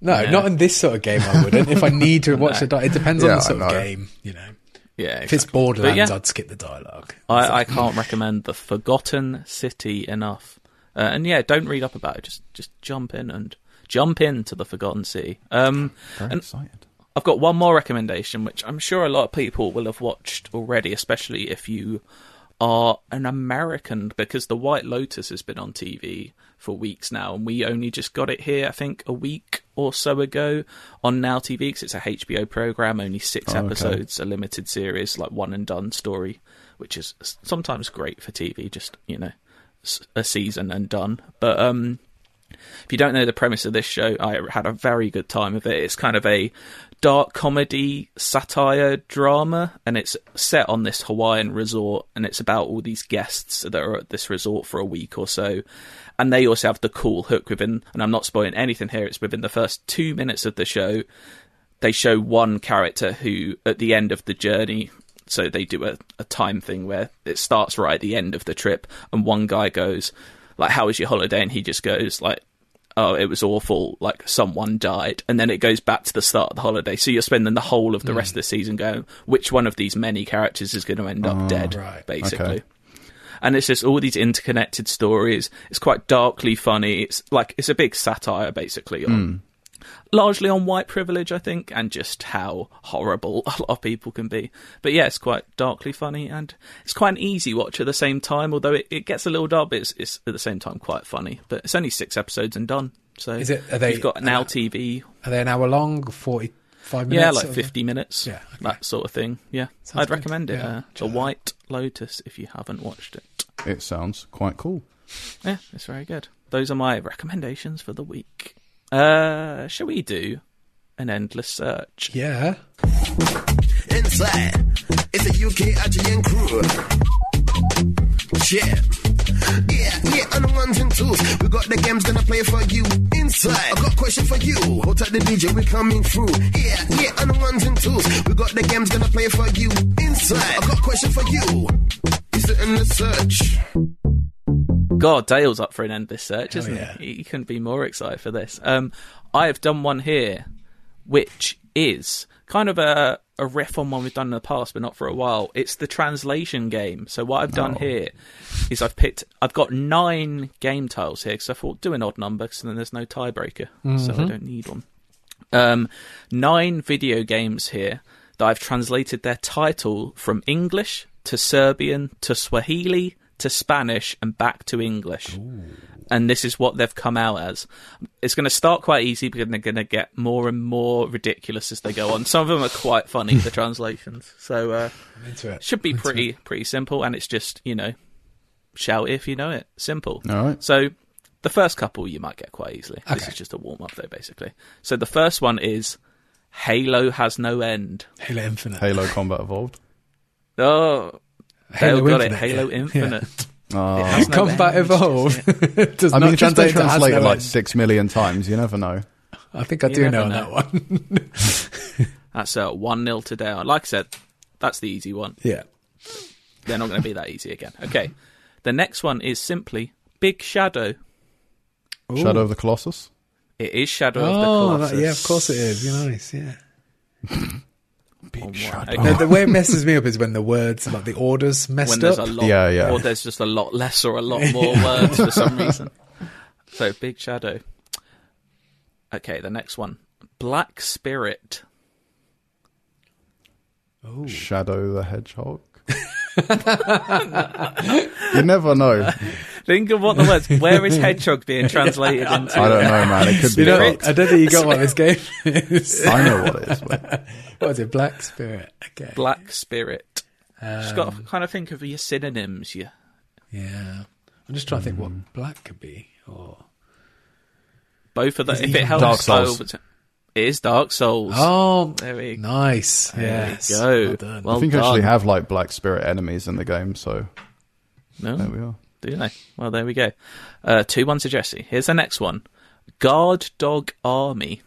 Speaker 1: No,
Speaker 2: Yeah.
Speaker 1: not in this sort of game. I wouldn't. if I need to watch
Speaker 2: No.
Speaker 1: the di- it depends
Speaker 3: Yeah,
Speaker 1: on the sort of game. You know,
Speaker 2: yeah,
Speaker 1: if it's. Borderlands,
Speaker 2: yeah.
Speaker 1: I'd skip the dialogue.
Speaker 2: I, I can't recommend the Forgotten City enough. Uh, and yeah, don't read up about it. Just just jump in and jump into the Forgotten City. Um,
Speaker 3: Very excited.
Speaker 2: I've got one more recommendation, which I'm sure a lot of people will have watched already, especially if you are an American, because The White Lotus has been on TV for weeks now, and we only just got it here, I think, a week or so ago on Now TV, because it's a HBO program, only six
Speaker 3: Oh, okay.
Speaker 2: episodes, a limited series, like one and done story, which is sometimes great for TV, just, you know, a season and done. But, um, if you don't know the premise of this show, I had a very good time of it. It's kind of a dark comedy satire drama, and it's set on this Hawaiian resort, and it's about all these guests that are at this resort for a week or so. And they also have the cool hook within, and I'm not spoiling anything here, it's within the first two minutes of the show, they show one character who, at the end of the journey, so they do a, a time thing where it starts right at the end of the trip, and one guy goes, like, "How was your holiday?" and he just goes, like, "Oh, it was awful. Like, someone died," and then it goes back to the start of the holiday. So you're spending the whole of the rest of the season going, "Which one of these many characters is going to end up oh, dead?"
Speaker 1: right.
Speaker 2: Basically.
Speaker 3: Okay.
Speaker 2: And it's just all these interconnected stories. It's quite darkly funny. It's like it's a big satire, basically, on hmm. Largely on white privilege, I think, and just how horrible a lot of people can be. But yeah, it's quite darkly funny, and it's quite an easy watch at the same time. Although it, it gets a little dark, but it's, it's at the same time quite funny. But it's only six episodes and done. So
Speaker 1: Is it- are they-
Speaker 2: you've got Now TV,
Speaker 1: Are they an hour long? Forty-five minutes?
Speaker 2: yeah, like fifty minutes,
Speaker 1: Yeah, okay.
Speaker 2: that sort of thing. Yeah,
Speaker 1: Sounds
Speaker 2: I'd
Speaker 1: good.
Speaker 2: recommend it.
Speaker 1: Yeah,
Speaker 2: uh, the
Speaker 1: that.
Speaker 2: White Lotus, if you haven't watched it.
Speaker 3: It sounds quite cool.
Speaker 2: Yeah, it's very good. Those are my recommendations for the week. Uh, shall we do an endless search?
Speaker 1: Yeah.
Speaker 4: Inside, it's a UK IGN crew. Yeah. Yeah, yeah, on the ones and twos. We got the games gonna play for you. Inside, I got a question for you. Hold tight the DJ, we coming through. Yeah, yeah, on the ones and twos. We got the games gonna play for you. Inside, I got a question for you. Is it in the search?
Speaker 2: God, Dale's up for an endless search,
Speaker 1: Hell
Speaker 2: isn't
Speaker 1: yeah.
Speaker 2: he? He couldn't be more excited for this. Um, I have done one here, which is kind of a, a riff on one we've done in the past, but not for a while. It's the translation game. So what I've done here is I've picked, I've got nine game tiles here because I thought do an odd number because then there's no tiebreaker, so I don't need one. Um, nine video games here that I've translated their title from English to Serbian to Swahili to Spanish and back to English. And this is what they've come out as. It's going to start quite easy, but they're going to get more and more ridiculous as they go on. Some of them are quite funny, the translations. So uh,
Speaker 1: I'm into it.
Speaker 2: should be pretty
Speaker 1: it.
Speaker 2: pretty simple, and it's just you know, shout if you know it. Simple.
Speaker 3: All right.
Speaker 2: So the first couple you might get quite easily. This is just a warm up though, basically. So the first one is Halo has no end.
Speaker 1: Halo Infinite.
Speaker 3: Halo Combat Evolved.
Speaker 2: Oh,
Speaker 1: Halo
Speaker 2: Dale got it.
Speaker 1: Infinite,
Speaker 2: Halo
Speaker 1: yeah.
Speaker 2: Infinite.
Speaker 3: Uh,
Speaker 2: It has no
Speaker 1: Combat
Speaker 2: end,
Speaker 1: Evolve. Does
Speaker 3: I
Speaker 1: not
Speaker 3: mean, if it's
Speaker 1: translate to has
Speaker 3: translated
Speaker 1: no
Speaker 3: like
Speaker 1: end.
Speaker 3: six million times, you never know.
Speaker 1: I think I
Speaker 2: You
Speaker 1: do know
Speaker 2: know.
Speaker 1: that one.
Speaker 2: That's uh, one 0 to Dale. Like I said, that's the easy one.
Speaker 1: yeah.
Speaker 2: They're not going to be that easy again. Okay, the next one is simply Big Shadow.
Speaker 3: Shadow of the Colossus.
Speaker 2: It is Shadow of the
Speaker 1: Oh,
Speaker 2: Colossus.
Speaker 1: that, yeah, of course it is. You're nice, yeah.
Speaker 3: Big
Speaker 2: right.
Speaker 3: Shadow.
Speaker 2: Okay.
Speaker 1: No, the way it messes me up is when the words, like the orders, messed
Speaker 2: when there's
Speaker 1: up.
Speaker 2: a lot,
Speaker 3: Yeah, yeah.
Speaker 2: or there's just a lot less or a lot more words for some reason. So Big Shadow. Okay, the next one, Black Spirit.
Speaker 3: Shadow the Hedgehog. you never know.
Speaker 2: Think of what the words. Where is hedgehog being translated into?
Speaker 3: I don't know, man. It could be.
Speaker 1: you know. I don't think you got what this game is.
Speaker 3: I know what it is. But
Speaker 1: what is it? Black Spirit. Okay.
Speaker 2: Black Spirit. Just got
Speaker 1: Um,
Speaker 2: to kind of think of your synonyms. Yeah.
Speaker 1: Yeah. I'm just trying to think what black could be. Or
Speaker 2: Both of them. If
Speaker 1: it
Speaker 2: it helps,
Speaker 3: Dark Souls.
Speaker 2: I It is Dark Souls.
Speaker 1: oh,
Speaker 2: There we go.
Speaker 1: nice.
Speaker 2: There we
Speaker 1: yes.
Speaker 2: go.
Speaker 1: Well done.
Speaker 2: Well
Speaker 3: I think
Speaker 2: done.
Speaker 3: you actually have like Black Spirit enemies in the game, so
Speaker 2: No,
Speaker 3: there we are.
Speaker 2: Do they? Well, there we go. Uh, two one to Jesse. Here's the next one. Guard Dog Army.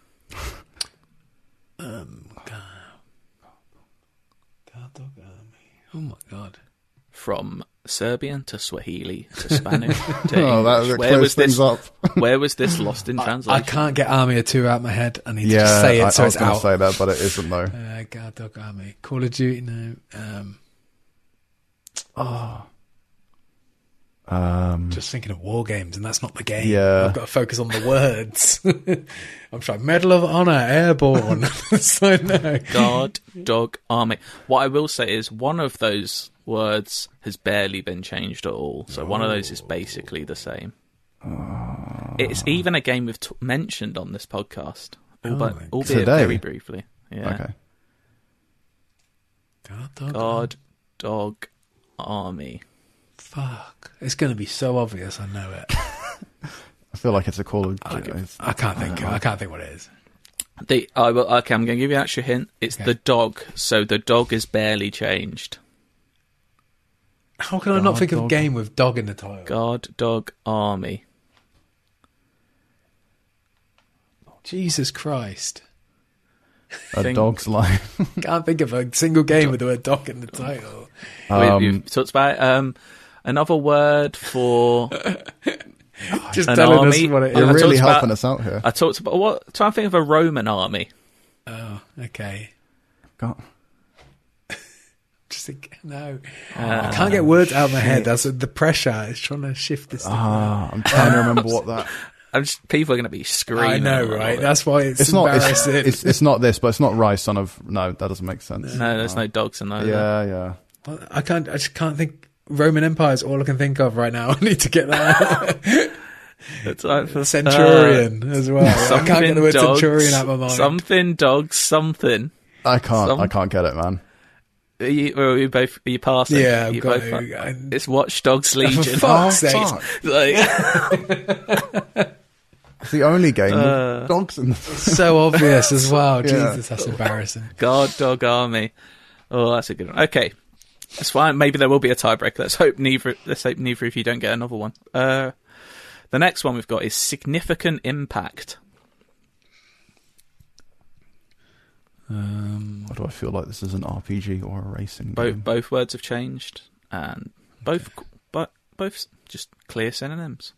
Speaker 1: Um God, Guard dog army. Oh my god.
Speaker 2: From Serbian to Swahili to Spanish to
Speaker 3: Oh, that,
Speaker 2: English.
Speaker 3: that
Speaker 2: Where
Speaker 3: clears
Speaker 2: was
Speaker 3: things
Speaker 2: this?
Speaker 3: up.
Speaker 2: Where was this lost in translation?
Speaker 1: I
Speaker 2: translation?
Speaker 1: can't get Army of Two out of my head. I need to just say it
Speaker 3: I,
Speaker 1: so
Speaker 3: I was going to say that, but it isn't though.
Speaker 1: Uh, God Dog Army. Call of Duty, no. Um,
Speaker 3: Um,
Speaker 1: just thinking of war games, and that's not the game.
Speaker 3: Yeah.
Speaker 1: I've got to focus on the words. I'm trying Medal of Honor, Airborne. so no.
Speaker 2: Guard Dog Army. What I will say is one of those words has barely been changed at all. So one of those is basically the same. It's even a game we've t- mentioned on this podcast, albeit,
Speaker 1: my-
Speaker 2: albeit
Speaker 3: Today?
Speaker 2: very briefly. Yeah.
Speaker 3: Okay.
Speaker 1: God Dog Army.
Speaker 2: Guard Dog Army.
Speaker 1: Fuck. It's going to be so obvious. I know it.
Speaker 3: I feel like it's a Call of
Speaker 1: I,
Speaker 3: Duty.
Speaker 1: I can't think. I can't think what it is.
Speaker 2: The I will, okay, I'm going to give you an extra hint. It's
Speaker 1: Okay.
Speaker 2: the dog. So the dog is barely changed.
Speaker 1: How can I not
Speaker 3: God
Speaker 1: think of
Speaker 3: Dog.
Speaker 1: game with dog in the title?
Speaker 2: Guard Dog Army.
Speaker 1: Jesus Christ.
Speaker 3: A
Speaker 2: Think-
Speaker 3: dog's life.
Speaker 1: Can't think of a single game with the word dog in the title.
Speaker 2: We-
Speaker 3: Um,
Speaker 2: We've talked about um, another word for.
Speaker 1: Just
Speaker 2: An
Speaker 1: telling us
Speaker 2: army.
Speaker 1: what it
Speaker 2: I
Speaker 3: You're
Speaker 1: is.
Speaker 3: really
Speaker 2: talked about-
Speaker 3: helping us out here.
Speaker 2: I talked about what? trying to think of a Roman army.
Speaker 1: Oh, okay.
Speaker 3: God.
Speaker 1: Just think, no. I can't get words out of my head. That's the pressure. It's trying to shift this. thing.
Speaker 3: Ah, I'm trying to remember what that.
Speaker 2: I'm just, people are going to be screaming.
Speaker 1: I know,
Speaker 2: all
Speaker 1: right?
Speaker 2: over.
Speaker 1: That's why it's,
Speaker 3: It's not. It's,
Speaker 1: embarrassing.
Speaker 3: it's it's not this, but it's not rice. son of. No, that doesn't make sense.
Speaker 2: no, there's no dogs in there.
Speaker 3: Yeah, yeah.
Speaker 1: I can't. I just can't think. Roman Empire is all I can think of right now. I need to get that
Speaker 2: It's like for,
Speaker 1: Centurion as well. I can't get the word
Speaker 2: dogs,
Speaker 1: Centurion out of my mind.
Speaker 2: Something dogs, something.
Speaker 3: I can't.
Speaker 2: Some-
Speaker 3: I can't get it, man.
Speaker 2: Are you, are you both? Are you passing?
Speaker 1: Yeah, I've
Speaker 2: you
Speaker 1: got
Speaker 2: both
Speaker 1: it.
Speaker 2: pa- It's Watch Dogs Legion.
Speaker 1: For fuck's sake!
Speaker 3: fuck.
Speaker 2: like,
Speaker 3: It's the only game
Speaker 2: Uh,
Speaker 3: with dogs in. The-
Speaker 1: so obvious as well.
Speaker 3: Yeah.
Speaker 1: Jesus, that's embarrassing.
Speaker 2: Guard Dog Army. Oh, that's a good one. Okay, that's fine. Maybe there will be a tiebreaker. Let's hope neither. Let's hope neither of you don't get another one. Uh, the next one we've got is significant impact.
Speaker 3: Why do I feel like this is an RPG or a racing
Speaker 2: Both
Speaker 3: game?
Speaker 2: both words have changed, and both but both just clear synonyms.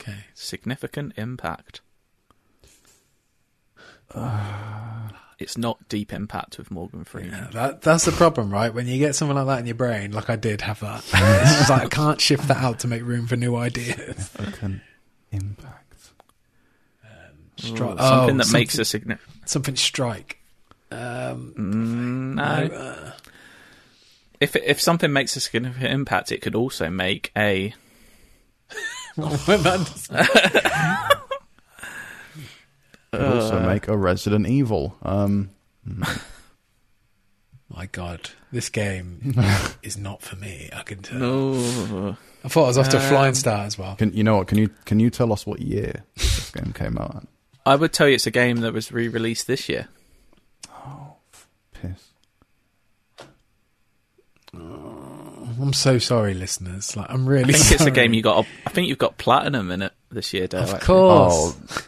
Speaker 1: Okay.
Speaker 2: Significant impact. It's not deep impact with Morgan Freeman.
Speaker 1: Yeah, that that's the problem, right? When you get something like that in your brain, like I did have that, it's just like I can't shift that out to make room for new ideas.
Speaker 3: Significant impact.
Speaker 1: Stri-
Speaker 2: Ooh, something
Speaker 1: oh,
Speaker 2: that makes a significant.
Speaker 1: something strike. Um,
Speaker 2: No.
Speaker 1: uh,
Speaker 2: If if something makes a significant impact, it could also make a.
Speaker 1: when that-
Speaker 3: Could also make a Resident Evil. Um,
Speaker 1: my God, this game is not for me. I can tell.
Speaker 2: No.
Speaker 1: I thought I was off to a flying start as well.
Speaker 3: can you know what? Can you can you tell us what year this game came out? At?
Speaker 2: I would tell you it's a game that was re-released this year.
Speaker 3: Oh, piss.
Speaker 1: I'm so sorry, listeners. Like I'm really.
Speaker 2: I think it's a game you got. I think you've got platinum in it this year, Dale.
Speaker 1: Of course.
Speaker 3: Oh,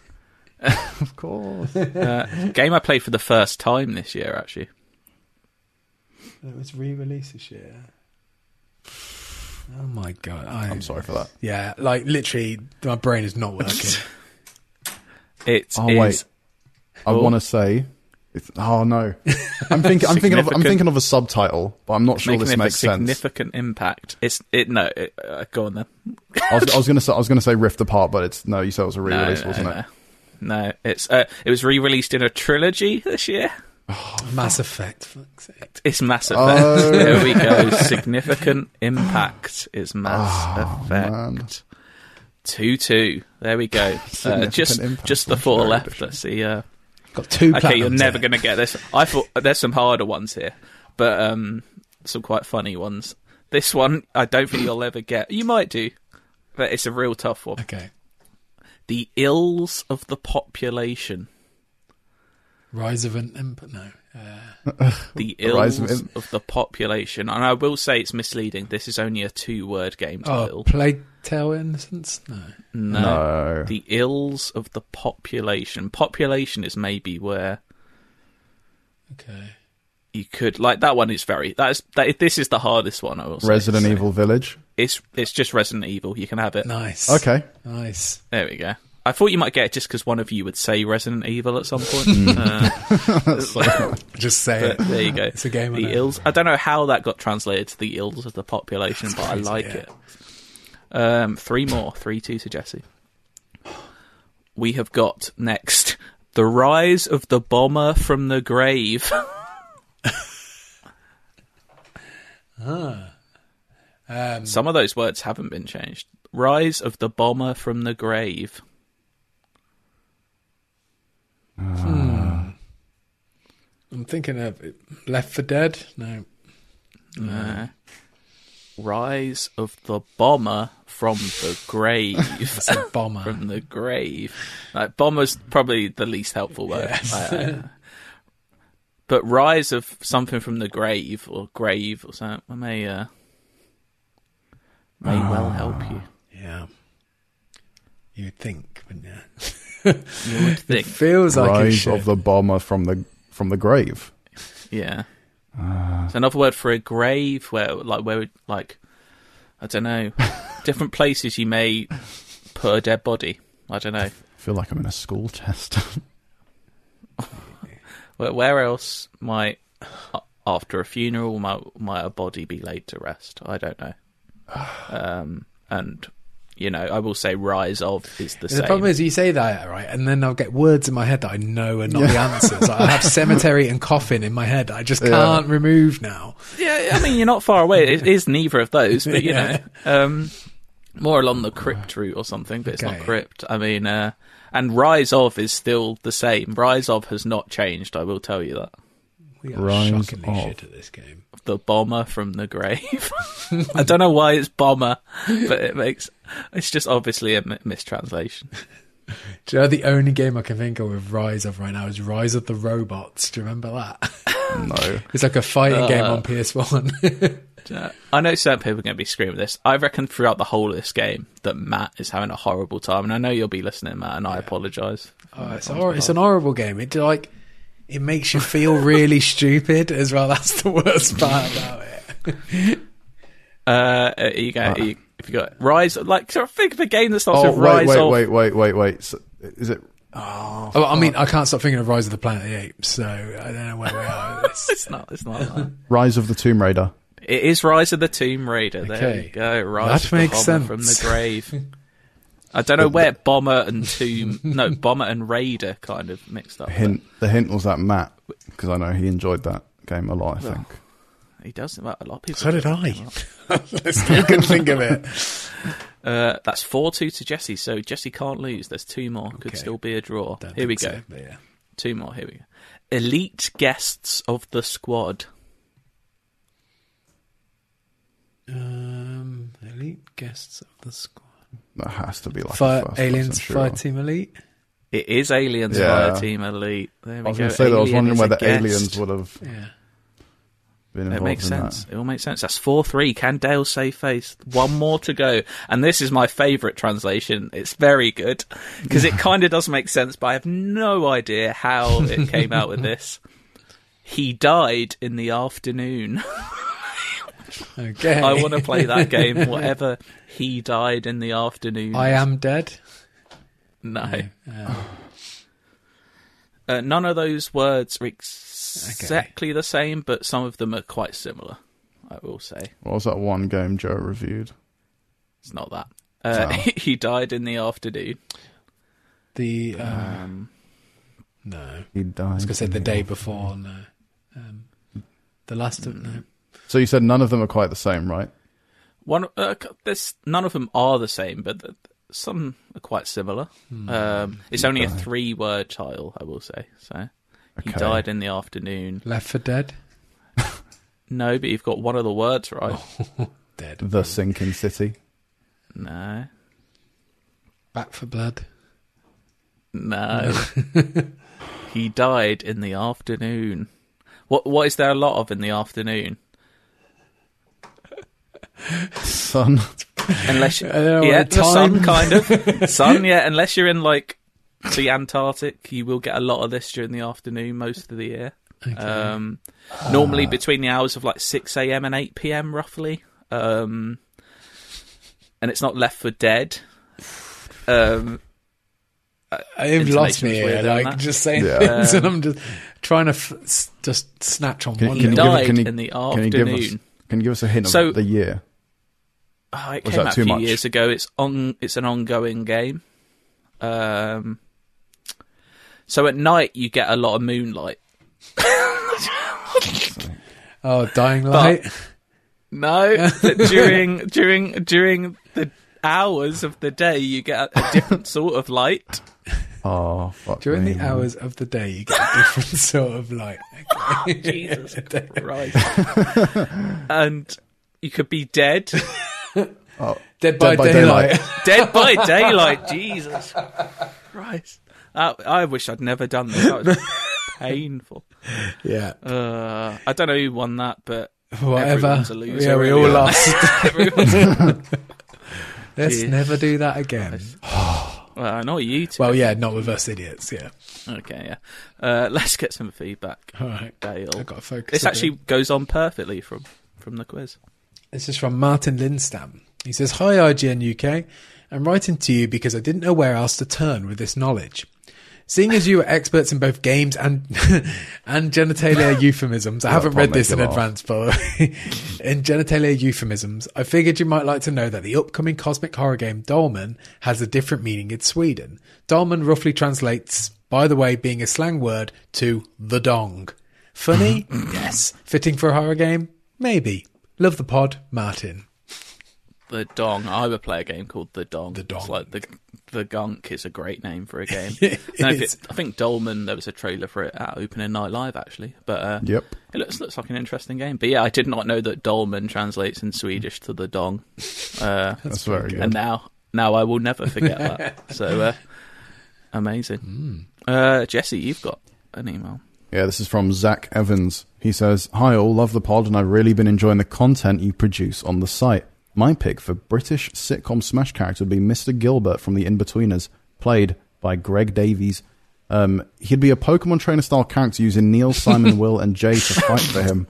Speaker 3: of course.
Speaker 2: Uh, game I played for the first time this year, actually.
Speaker 1: It was re-released this year. Oh my god! I,
Speaker 3: I'm sorry for that.
Speaker 1: Yeah, like literally, my brain is not working.
Speaker 2: It
Speaker 3: Oh,
Speaker 2: is-
Speaker 3: wait. I
Speaker 2: Oh.
Speaker 3: want to say. It's, oh no, I'm thinking. I'm thinking of. I'm thinking of a subtitle, but I'm not sure this
Speaker 2: it a
Speaker 3: makes sense.
Speaker 2: significant impact. It's it no. It, uh, go on then.
Speaker 3: I was, was gonna say. I was gonna say Rift Apart, but it's no. You said it was a re-release,
Speaker 2: no,
Speaker 3: wasn't
Speaker 2: no,
Speaker 3: it?
Speaker 2: No, No, it's uh, it was re-released in a trilogy this year.
Speaker 1: Oh, Mass Effect. Fuck's sake.
Speaker 2: It's Mass Effect.
Speaker 3: Oh.
Speaker 2: There we go. Significant impact is Mass
Speaker 3: Oh, man.
Speaker 2: Effect. Two two. There we go. Uh, just
Speaker 3: impact.
Speaker 2: just the four
Speaker 3: very
Speaker 2: left.
Speaker 3: efficient.
Speaker 2: Let's see. Uh,
Speaker 1: Got two.
Speaker 2: okay, you're
Speaker 1: platinums
Speaker 2: never going to get this. I thought there's some harder ones here, but um, some quite funny ones. This one, I don't think you'll ever get. You might do, but it's a real tough one.
Speaker 1: Okay.
Speaker 2: The ills of the population.
Speaker 1: Rise of an Empire. No. Uh,
Speaker 2: The
Speaker 3: The rise
Speaker 2: ills
Speaker 3: of
Speaker 2: of, the population. And I will say it's misleading. This is only a two-word game
Speaker 1: oh,
Speaker 2: title.
Speaker 1: Plague Tale Innocence. No.
Speaker 2: no.
Speaker 3: No.
Speaker 2: The ills of the population. Population is maybe where
Speaker 1: Okay.
Speaker 2: you could like that one is very that is that this is the hardest one I will say.
Speaker 3: Resident
Speaker 2: So
Speaker 3: Evil Village.
Speaker 2: It's it's just Resident Evil. You can have it.
Speaker 1: Nice.
Speaker 3: Okay.
Speaker 1: Nice.
Speaker 2: There we go. I thought you might get it just because one of you would say Resident Evil at some point.
Speaker 3: Mm.
Speaker 2: Uh,
Speaker 1: Just say
Speaker 2: but
Speaker 1: it.
Speaker 2: there you go.
Speaker 1: It's a game. I
Speaker 2: the
Speaker 1: know.
Speaker 2: ills. I don't know how that got translated to the ills of the population, but
Speaker 1: crazy,
Speaker 2: I like
Speaker 1: yeah.
Speaker 2: it. Um, three more, three two to Jesse. We have got next the rise of the bomber from the grave.
Speaker 1: Um,
Speaker 2: Some of those words haven't been changed. Rise of the bomber from the grave.
Speaker 1: I'm thinking of Left 4 Dead. No.
Speaker 2: Uh, rise of the bomber from the grave.
Speaker 1: A bomber.
Speaker 2: from the grave. Like, bomber's probably the least helpful word.
Speaker 1: Yes.
Speaker 2: I- I- but rise of something from the grave or grave or something I may uh, may well ah. help you.
Speaker 1: yeah. You'd think, wouldn't you?
Speaker 2: You would
Speaker 1: It
Speaker 2: think,
Speaker 1: feels like
Speaker 3: Rise of the bomber from the from the grave.
Speaker 2: yeah. Ah. It's another word for a grave where, like, where, like, I don't know, different places you may put a dead body. I don't know.
Speaker 3: I feel like I'm in a school test.
Speaker 2: Where, where else might, after a funeral, might, might a body be laid to rest? I don't know. Um, and you know, I will say Rise of is the
Speaker 1: The
Speaker 2: same.
Speaker 1: The problem is, you say that right, and then I'll get words in my head that I know are not the answers. I have cemetery and coffin in my head. I just can't remove now.
Speaker 2: yeah, I mean, you're not far away. It is neither of those, but you
Speaker 1: Yeah.
Speaker 2: know, um, more along the crypt route or something. But it's not crypt. I mean, uh, and Rise of is still the same. Rise of has not changed. I will tell you that.
Speaker 1: We are
Speaker 3: Rise
Speaker 1: shockingly
Speaker 3: of.
Speaker 1: shit at this game.
Speaker 2: The bomber from the grave. I don't know why it's bomber, but it makes it's just obviously a mistranslation.
Speaker 1: Do you know the only game I can think of with Rise of right now is Rise of the Robots? Do you remember that?
Speaker 3: No.
Speaker 1: It's like a fighting game
Speaker 2: Uh.
Speaker 1: on PS1.
Speaker 2: Uh, I know certain people are going to be screaming this. I reckon throughout the whole of this game that Matt is having a horrible time, and I know you'll be listening, Matt, and I apologise.
Speaker 1: oh, it's, hor- it's an horrible game. It like it makes you feel really stupid as well. That's the worst part about it.
Speaker 2: Uh, you go, are you, if you got Rise, like sort of think of a game that starts
Speaker 3: Oh,
Speaker 2: with
Speaker 3: wait,
Speaker 2: Rise
Speaker 3: wait,
Speaker 2: of.
Speaker 3: wait, wait, wait, wait. So, is it?
Speaker 1: Oh, I mean, I can't stop thinking of Rise of the Planet of the Apes, so I don't know where we are. with this.
Speaker 2: It's not. It's not. that.
Speaker 3: Rise of the Tomb Raider.
Speaker 2: It is Rise of the Tomb Raider. There you go. Rise
Speaker 1: That
Speaker 2: of
Speaker 1: makes
Speaker 2: the Bomber from the grave. I don't know where Bomber and Tomb, no, Bomber and Raider kind of mixed up.
Speaker 3: Hint. The hint was that Matt, because I know he enjoyed that game a lot. I think.
Speaker 2: He does. Well, a lot of people.
Speaker 1: So did
Speaker 2: do.
Speaker 1: I. I still can think of it.
Speaker 2: Uh, that's four two to Jesse. So Jesse can't lose. There's two more. Could
Speaker 1: Okay.
Speaker 2: still be a draw.
Speaker 1: Don't
Speaker 2: Here we
Speaker 1: think
Speaker 2: go.
Speaker 1: so, yeah.
Speaker 2: Two more. Here we go. Elite guests of the squad.
Speaker 1: Um, elite guests of the squad.
Speaker 3: That has to be like a
Speaker 1: Fire,
Speaker 3: first-person
Speaker 1: aliens,
Speaker 3: shooter.
Speaker 1: Fireteam Elite.
Speaker 2: It is Aliens
Speaker 3: Yeah.
Speaker 2: Fireteam Elite. There we
Speaker 3: I was
Speaker 2: go.
Speaker 3: going to say that I was wondering
Speaker 2: is a
Speaker 3: whether aliens would have
Speaker 1: Yeah.
Speaker 3: been
Speaker 2: It makes
Speaker 3: in
Speaker 2: sense.
Speaker 3: that.
Speaker 2: It all makes sense. That's four three. Can Dale save face? One more to go, and this is my favourite translation. It's very good because it kind of does make sense, but I have no idea how it came out with this. He died in the afternoon.
Speaker 1: Okay.
Speaker 2: I want to play that game. Whatever. He died in the afternoon.
Speaker 1: I am dead.
Speaker 2: no.
Speaker 1: Uh,
Speaker 2: Uh, none of those words are exactly the same, but some of them are quite similar. I will say
Speaker 3: What was that one game Joe reviewed?
Speaker 2: it's not that. Uh,
Speaker 3: Oh.
Speaker 2: he died in the afternoon.
Speaker 1: the uh,
Speaker 2: Um,
Speaker 1: no.
Speaker 3: He died.
Speaker 1: I was gonna say the day before. No. Um, the last of no.
Speaker 3: So you said none of them are quite the same, right?
Speaker 2: one, uh, there's none of them are the same, but th- some are quite similar.
Speaker 1: Hmm.
Speaker 2: Um, it's only a three-word title, I will say. So he
Speaker 3: Okay.
Speaker 2: died in the afternoon.
Speaker 1: Left 4 Dead.
Speaker 2: No, but you've got one of the words right.
Speaker 1: Dead.
Speaker 3: The Sinking City.
Speaker 2: No,
Speaker 1: Back 4 Blood.
Speaker 2: no. he died in the afternoon. What? What is there a lot of in the afternoon?
Speaker 3: Sun.
Speaker 2: Unless you,
Speaker 1: I don't know,
Speaker 2: yeah,
Speaker 1: what
Speaker 2: the sun
Speaker 1: time?
Speaker 2: kind of sun. Yeah, unless you're in like the Antarctic, you will get a lot of this during the afternoon most of the year. Um, normally between the hours of like six a.m. and eight p.m. roughly. Um, and it's not Left 4 Dead. Um,
Speaker 1: You've lost me
Speaker 2: Intonation's
Speaker 1: here. Like
Speaker 2: that?
Speaker 1: just saying
Speaker 3: Yeah.
Speaker 1: things, and I'm just trying to f- s- just snatch on
Speaker 3: Can-
Speaker 1: one.
Speaker 3: can
Speaker 2: he
Speaker 3: you
Speaker 1: little-
Speaker 3: give-
Speaker 2: died
Speaker 3: can you-
Speaker 2: in the
Speaker 3: Can you give us?
Speaker 2: afternoon.
Speaker 3: Can you give us a hint of
Speaker 2: So-
Speaker 3: the year?
Speaker 2: Oh, it
Speaker 3: Was
Speaker 2: came out a few
Speaker 3: much?
Speaker 2: years ago. It's on. It's an ongoing game. Um, so at night you get a lot of moonlight.
Speaker 1: Oh, Dying Light.
Speaker 2: No, during during during the hours of the day you get a, a different sort of light.
Speaker 3: Oh, fuck
Speaker 1: During
Speaker 3: me,
Speaker 1: the
Speaker 3: man.
Speaker 1: hours of the day, you get a different sort of light. Okay.
Speaker 2: Jesus Christ! and you could be dead,
Speaker 1: Dead by,
Speaker 3: Dead by
Speaker 1: daylight.
Speaker 2: dead by daylight. Jesus Christ! Uh, I wish I'd never done this. That was painful.
Speaker 1: yeah.
Speaker 2: Uh, I don't know who won that, but
Speaker 1: Whatever.
Speaker 2: everyone's a loser,
Speaker 1: yeah, we all lost. Let's
Speaker 2: Jeez.
Speaker 1: never do that again.
Speaker 2: well, not you two.
Speaker 1: Well, yeah, not with us idiots. Yeah.
Speaker 2: Okay, yeah. Uh, let's get some feedback.
Speaker 1: All right.
Speaker 2: Dale.
Speaker 1: I've got to focus.
Speaker 2: This
Speaker 1: a bit.
Speaker 2: actually goes on perfectly from from the quiz.
Speaker 1: This is from Martin Lindstam. He says, Hi, IGN UK. I'm writing to you because I didn't know where else to turn with this knowledge. Seeing as you are experts in both games and and genitalia euphemisms, I haven't read this in
Speaker 3: laugh.
Speaker 1: advance, but in genitalia euphemisms, I figured you might like to know that the upcoming cosmic horror game Dolmen has a different meaning in Sweden. Dolmen roughly translates, by the way, being a slang word to the dong. Funny? yes. Fitting for a horror game? Maybe. Love the pod, Martin.
Speaker 2: The Dong. I would play a game called The Dong.
Speaker 1: The Dong.
Speaker 2: It's like the the Gunk is a great name for a game.
Speaker 1: It
Speaker 2: No,
Speaker 1: is.
Speaker 2: it- I think Dolmen. There was a trailer for it at opening night live actually, but uh,
Speaker 3: Yep.
Speaker 2: it looks looks like an interesting game. But yeah, I did not know that Dolmen translates in Swedish to the Dong. Uh,
Speaker 3: That's very good.
Speaker 2: and now now I will never forget that. So uh, amazing. Uh, Jesse, you've got an email.
Speaker 3: Yeah, this is from Zach Evans. He says, Hi all, love the pod and I've really been enjoying the content you produce on the site. My pick for British sitcom smash character would be Mr. Gilbert from The Inbetweeners, played by Greg Davies. Um, he'd be a Pokemon trainer style character using Neil, Simon, Will, and Jay to fight for him.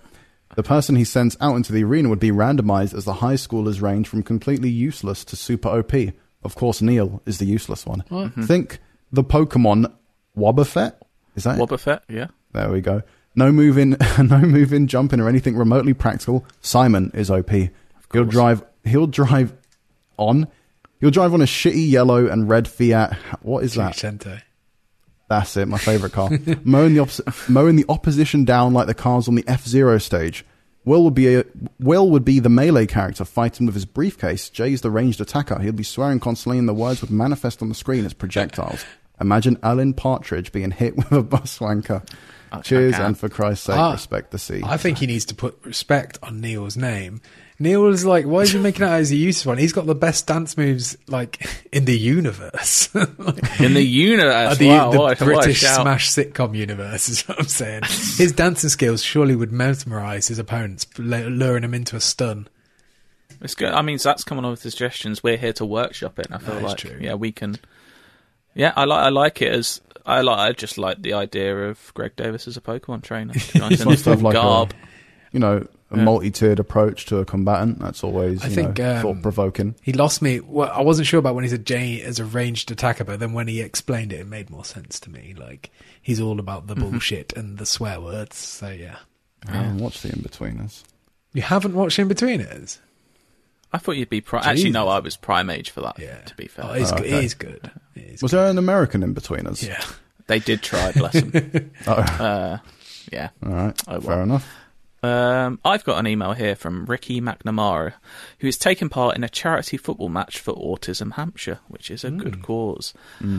Speaker 3: The person he sends out into the arena would be randomized as the high schoolers range from completely useless to super OP. Of course, Neil is the useless one. Think the Pokemon Wobbuffet. Is that it?
Speaker 2: Wobbuffet, yeah.
Speaker 3: There we go. No moving, no moving, jumping, or anything remotely practical. Simon is OP. He'll drive. He'll drive on. He'll drive on a shitty yellow and red Fiat. What is that?
Speaker 1: Cento.
Speaker 3: That's it. My favorite car. mowing the mowing the opposition down like the cars on the F Zero stage. Will would be a Will would be the melee character fighting with his briefcase. Jay's the ranged attacker. He'll be swearing constantly, and the words would manifest on the screen as projectiles. Imagine Alan Partridge being hit with a bus wanker. Cheers, and for Christ's sake,
Speaker 1: Ah,
Speaker 3: respect the sea.
Speaker 1: I think he needs to put respect on Neil's name. Neil is like, why is he making out as a useless one? He's got the best dance moves like in the universe.
Speaker 2: In the universe,
Speaker 1: Uh, the,
Speaker 2: wow,
Speaker 1: the
Speaker 2: what a- what
Speaker 1: British smash sitcom universe is what I'm saying. His dancing skills surely would mesmerize his opponents, luring him into a stun.
Speaker 2: It's good. I mean, Zach's coming on with suggestions. We're here to workshop it. I feel
Speaker 1: That is
Speaker 2: like,
Speaker 1: true.
Speaker 2: yeah, we can. Yeah, I like. I like it as I like. I just like the idea of Greg Davies as a Pokemon trainer. Nice and
Speaker 3: Must have like
Speaker 2: garb.
Speaker 3: a, you know, a
Speaker 2: Yeah.
Speaker 3: multi-tiered approach to a combatant. That's always,
Speaker 1: I
Speaker 3: you
Speaker 1: think, um,
Speaker 3: thought-provoking.
Speaker 1: He lost me. Well, I wasn't sure about when he said Jay as a ranged attacker, but then when he explained it, it made more sense to me. Like he's all about the
Speaker 2: Mm-hmm.
Speaker 1: bullshit and the swear words. So yeah,
Speaker 3: I haven't watched the Inbetweeners.
Speaker 1: you haven't watched Inbetweeners.
Speaker 2: I thought you'd be. Pri- Actually, no, I was prime age for that.
Speaker 1: Yeah,
Speaker 2: To be fair,
Speaker 1: oh, it's
Speaker 3: Oh,
Speaker 1: good.
Speaker 3: okay.
Speaker 1: It is good. It is
Speaker 3: Was there an American Inbetweeners?
Speaker 1: good. Yeah.
Speaker 2: they did try. Bless them.
Speaker 3: Oh,
Speaker 2: uh, yeah.
Speaker 3: all right.
Speaker 2: Oh,
Speaker 3: Fair enough.
Speaker 2: Um, I've got an email here from Ricky McNamara, who has taken part in a charity football match for Autism Hampshire, which is a good cause.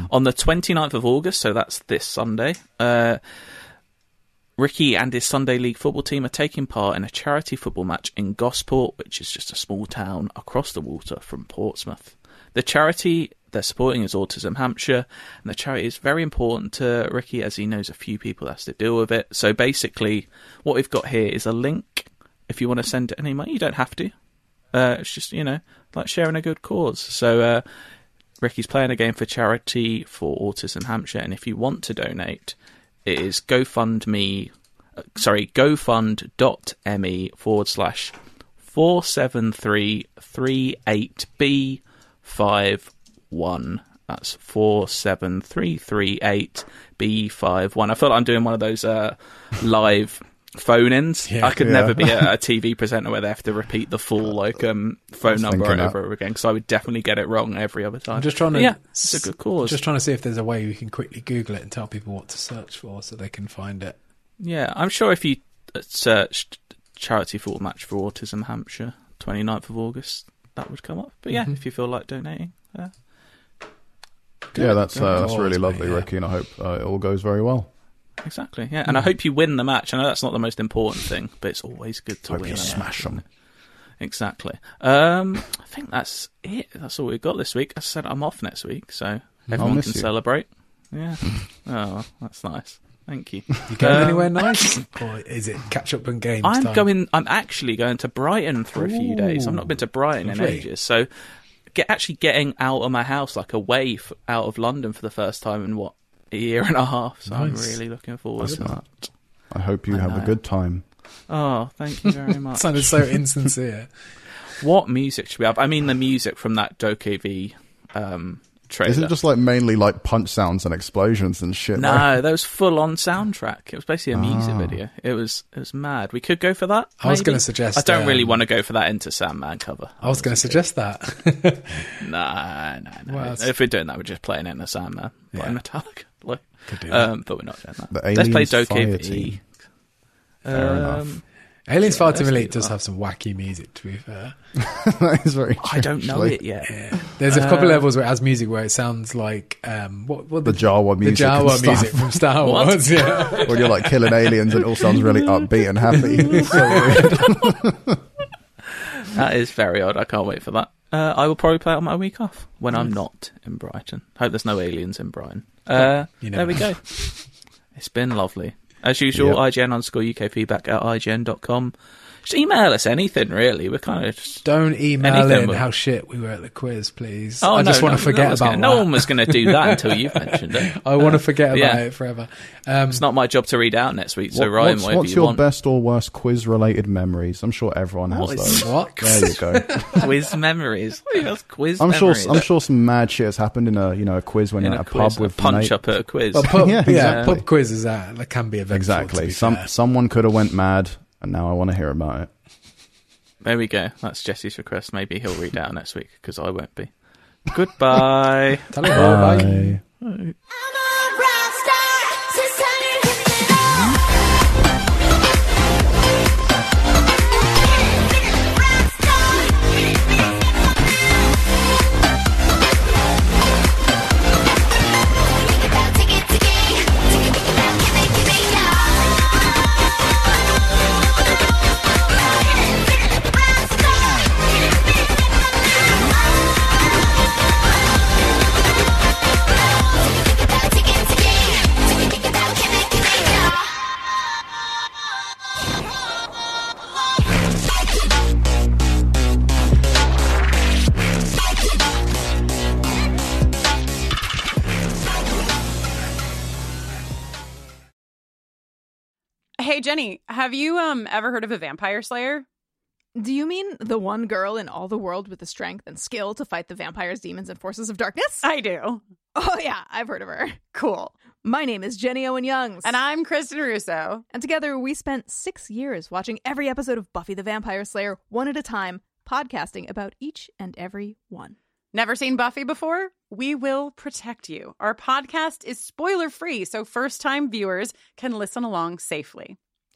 Speaker 2: On the 29th of August, so that's this Sunday, uh, Ricky and his Sunday League football team are taking part in a charity football match in Gosport, which is just a small town across the water from Portsmouth. The charity they're supporting is Autism Hampshire, and the charity is very important to Ricky as he knows a few people that has to deal with it. So basically, what we've got here is a link. If you want to send any money, you don't have to. Uh, it's just you know like sharing a good cause. So uh, Ricky's playing a game for charity for Autism Hampshire, and if you want to donate, it is GoFundMe. uh, Sorry, GoFund.me forward slash four seven three three eight B five one. That's four seven three three eight B five one. I feel like I'm doing one of those uh, live phone-ins.
Speaker 1: Yeah.
Speaker 2: I could
Speaker 3: Yeah.
Speaker 2: never be a, a TV presenter where they have to repeat the full like um, phone number over and over again because I would definitely get it wrong every other time.
Speaker 1: I'm just trying to.
Speaker 2: But yeah, it's a good cause.
Speaker 1: Just trying to see if there's a way we can quickly Google it and tell people what to search for so they can find it.
Speaker 2: Yeah, I'm sure if you uh, searched charity football match for Autism Hampshire, 29th of August, that would come up. But
Speaker 1: Mm-hmm.
Speaker 2: yeah, if you feel like donating, uh,
Speaker 3: Yeah, that's uh, that's really lovely,
Speaker 1: yeah.
Speaker 3: Ricky, and I hope uh, it all goes very well.
Speaker 2: exactly. Yeah, and I hope you win the match. I know that's not the most important thing, but it's always good to
Speaker 3: Hope
Speaker 2: win.
Speaker 3: you smash them.
Speaker 2: Exactly. Um, I think that's it. That's all we've got this week. As I said, I'm off next week, so everyone can
Speaker 3: you.
Speaker 2: celebrate. Yeah. oh, that's nice. Thank you.
Speaker 1: You going
Speaker 2: Um,
Speaker 1: anywhere nice, or is it catch up and games?
Speaker 2: I'm
Speaker 1: time?
Speaker 2: going. I'm actually going to Brighton for a few days. I've not been to Brighton in ages, so get actually getting out of my house, like away f- out of London for the first time in what a year and a half. So I'm really looking forward
Speaker 3: That's
Speaker 2: to that.
Speaker 3: I hope you
Speaker 2: I
Speaker 3: have
Speaker 2: know.
Speaker 3: a good time.
Speaker 2: Oh, thank you very much.
Speaker 1: Sounded so insincere.
Speaker 2: what music should we have? I mean, the music from that DokeV um, trailer.
Speaker 3: Isn't it just like mainly like punch sounds and explosions and shit?
Speaker 2: no,
Speaker 3: like-
Speaker 2: that was full on soundtrack. It was basically a music
Speaker 3: Ah.
Speaker 2: video. It was it was mad. We could go for that.
Speaker 1: I was gonna suggest,
Speaker 2: I don't really
Speaker 1: um,
Speaker 2: want to go for that into Sandman cover.
Speaker 1: I was going to suggest that.
Speaker 2: Nah, nah, nah.
Speaker 1: Well, that's-
Speaker 2: if we're doing that, we're just playing it in a Sandman by
Speaker 1: Yeah.
Speaker 2: Metallica. Like,
Speaker 1: Could do
Speaker 2: um, but we're not doing that.
Speaker 3: The
Speaker 2: Let's play
Speaker 3: Aliens Fire
Speaker 2: DokeV
Speaker 3: Team.
Speaker 2: E.
Speaker 3: Fair enough.
Speaker 1: Aliens Fire
Speaker 2: let's
Speaker 1: to
Speaker 2: do
Speaker 1: Elite does have some wacky music, to be fair.
Speaker 3: that is very.
Speaker 2: I don't know
Speaker 3: actually.
Speaker 2: it yet.
Speaker 1: There's a couple
Speaker 2: Uh,
Speaker 1: levels where it has music where it sounds like um, what, what
Speaker 3: The Jawa
Speaker 1: the
Speaker 3: music. and
Speaker 1: Jawa music from Star Wars. Yeah,
Speaker 3: when you're like killing aliens and it all sounds really upbeat and happy. It's so weird.
Speaker 2: That is very odd. I can't wait for that. Uh, I will probably play it on my week off when I'm not in Brighton. Hope there's no aliens in Brighton. Uh,
Speaker 1: You
Speaker 2: there we go. It's been lovely. As usual,
Speaker 3: Yep.
Speaker 2: IGN underscore UK feedback at IGN.com. Just email us anything, really. We're kind of just.
Speaker 1: don't email
Speaker 2: Anything
Speaker 1: in
Speaker 2: will-
Speaker 1: how shit we were at the quiz, please.
Speaker 2: Oh,
Speaker 1: I just
Speaker 2: no,
Speaker 1: want
Speaker 2: no,
Speaker 1: to forget
Speaker 2: no
Speaker 1: about
Speaker 2: gonna,
Speaker 1: that.
Speaker 2: No one was going to do that until you've mentioned it.
Speaker 1: I want to forget about
Speaker 2: Yeah.
Speaker 1: it forever. Um,
Speaker 2: It's not my job to read out next week, so
Speaker 3: What-
Speaker 2: Ryan,
Speaker 3: what's what's
Speaker 2: you
Speaker 3: your
Speaker 2: want.
Speaker 3: best or worst quiz related memories? I'm sure everyone has
Speaker 2: What is-
Speaker 3: those.
Speaker 1: what?
Speaker 3: There you go.
Speaker 2: quiz memories. What are those quiz
Speaker 3: I'm sure.
Speaker 2: memories?
Speaker 3: I'm sure some mad shit has happened in a you know a quiz when
Speaker 2: in
Speaker 3: you're
Speaker 2: a
Speaker 3: at a
Speaker 2: quiz,
Speaker 3: pub with
Speaker 2: punch
Speaker 3: mate.
Speaker 2: up at a quiz.
Speaker 1: But pub,
Speaker 3: Yeah,
Speaker 1: yeah,
Speaker 3: exactly.
Speaker 1: pub quizzes that that can be eventful. To
Speaker 3: Exactly.
Speaker 1: be
Speaker 3: Some
Speaker 1: fair.
Speaker 3: someone could have went mad, and now I want to hear about it.
Speaker 2: There we go. That's Jesse's request. Maybe he'll read out next week because I won't be. Goodbye.
Speaker 1: Tell me bye.
Speaker 3: Bye.
Speaker 5: Hey Jenny, have you um ever heard of a vampire slayer?
Speaker 6: Do you mean the one girl in all the world with the strength and skill to fight the vampires, demons, and forces of darkness?
Speaker 5: I do.
Speaker 6: Oh, yeah, I've heard of her.
Speaker 5: Cool.
Speaker 6: My name is Jenny Owen Youngs.
Speaker 5: And I'm Kristen Russo.
Speaker 6: And together we spent six years watching every episode of Buffy the Vampire Slayer one at a time, podcasting about each and every one.
Speaker 5: Never seen Buffy before? We will protect you. Our podcast is spoiler free, so first time viewers can listen along safely.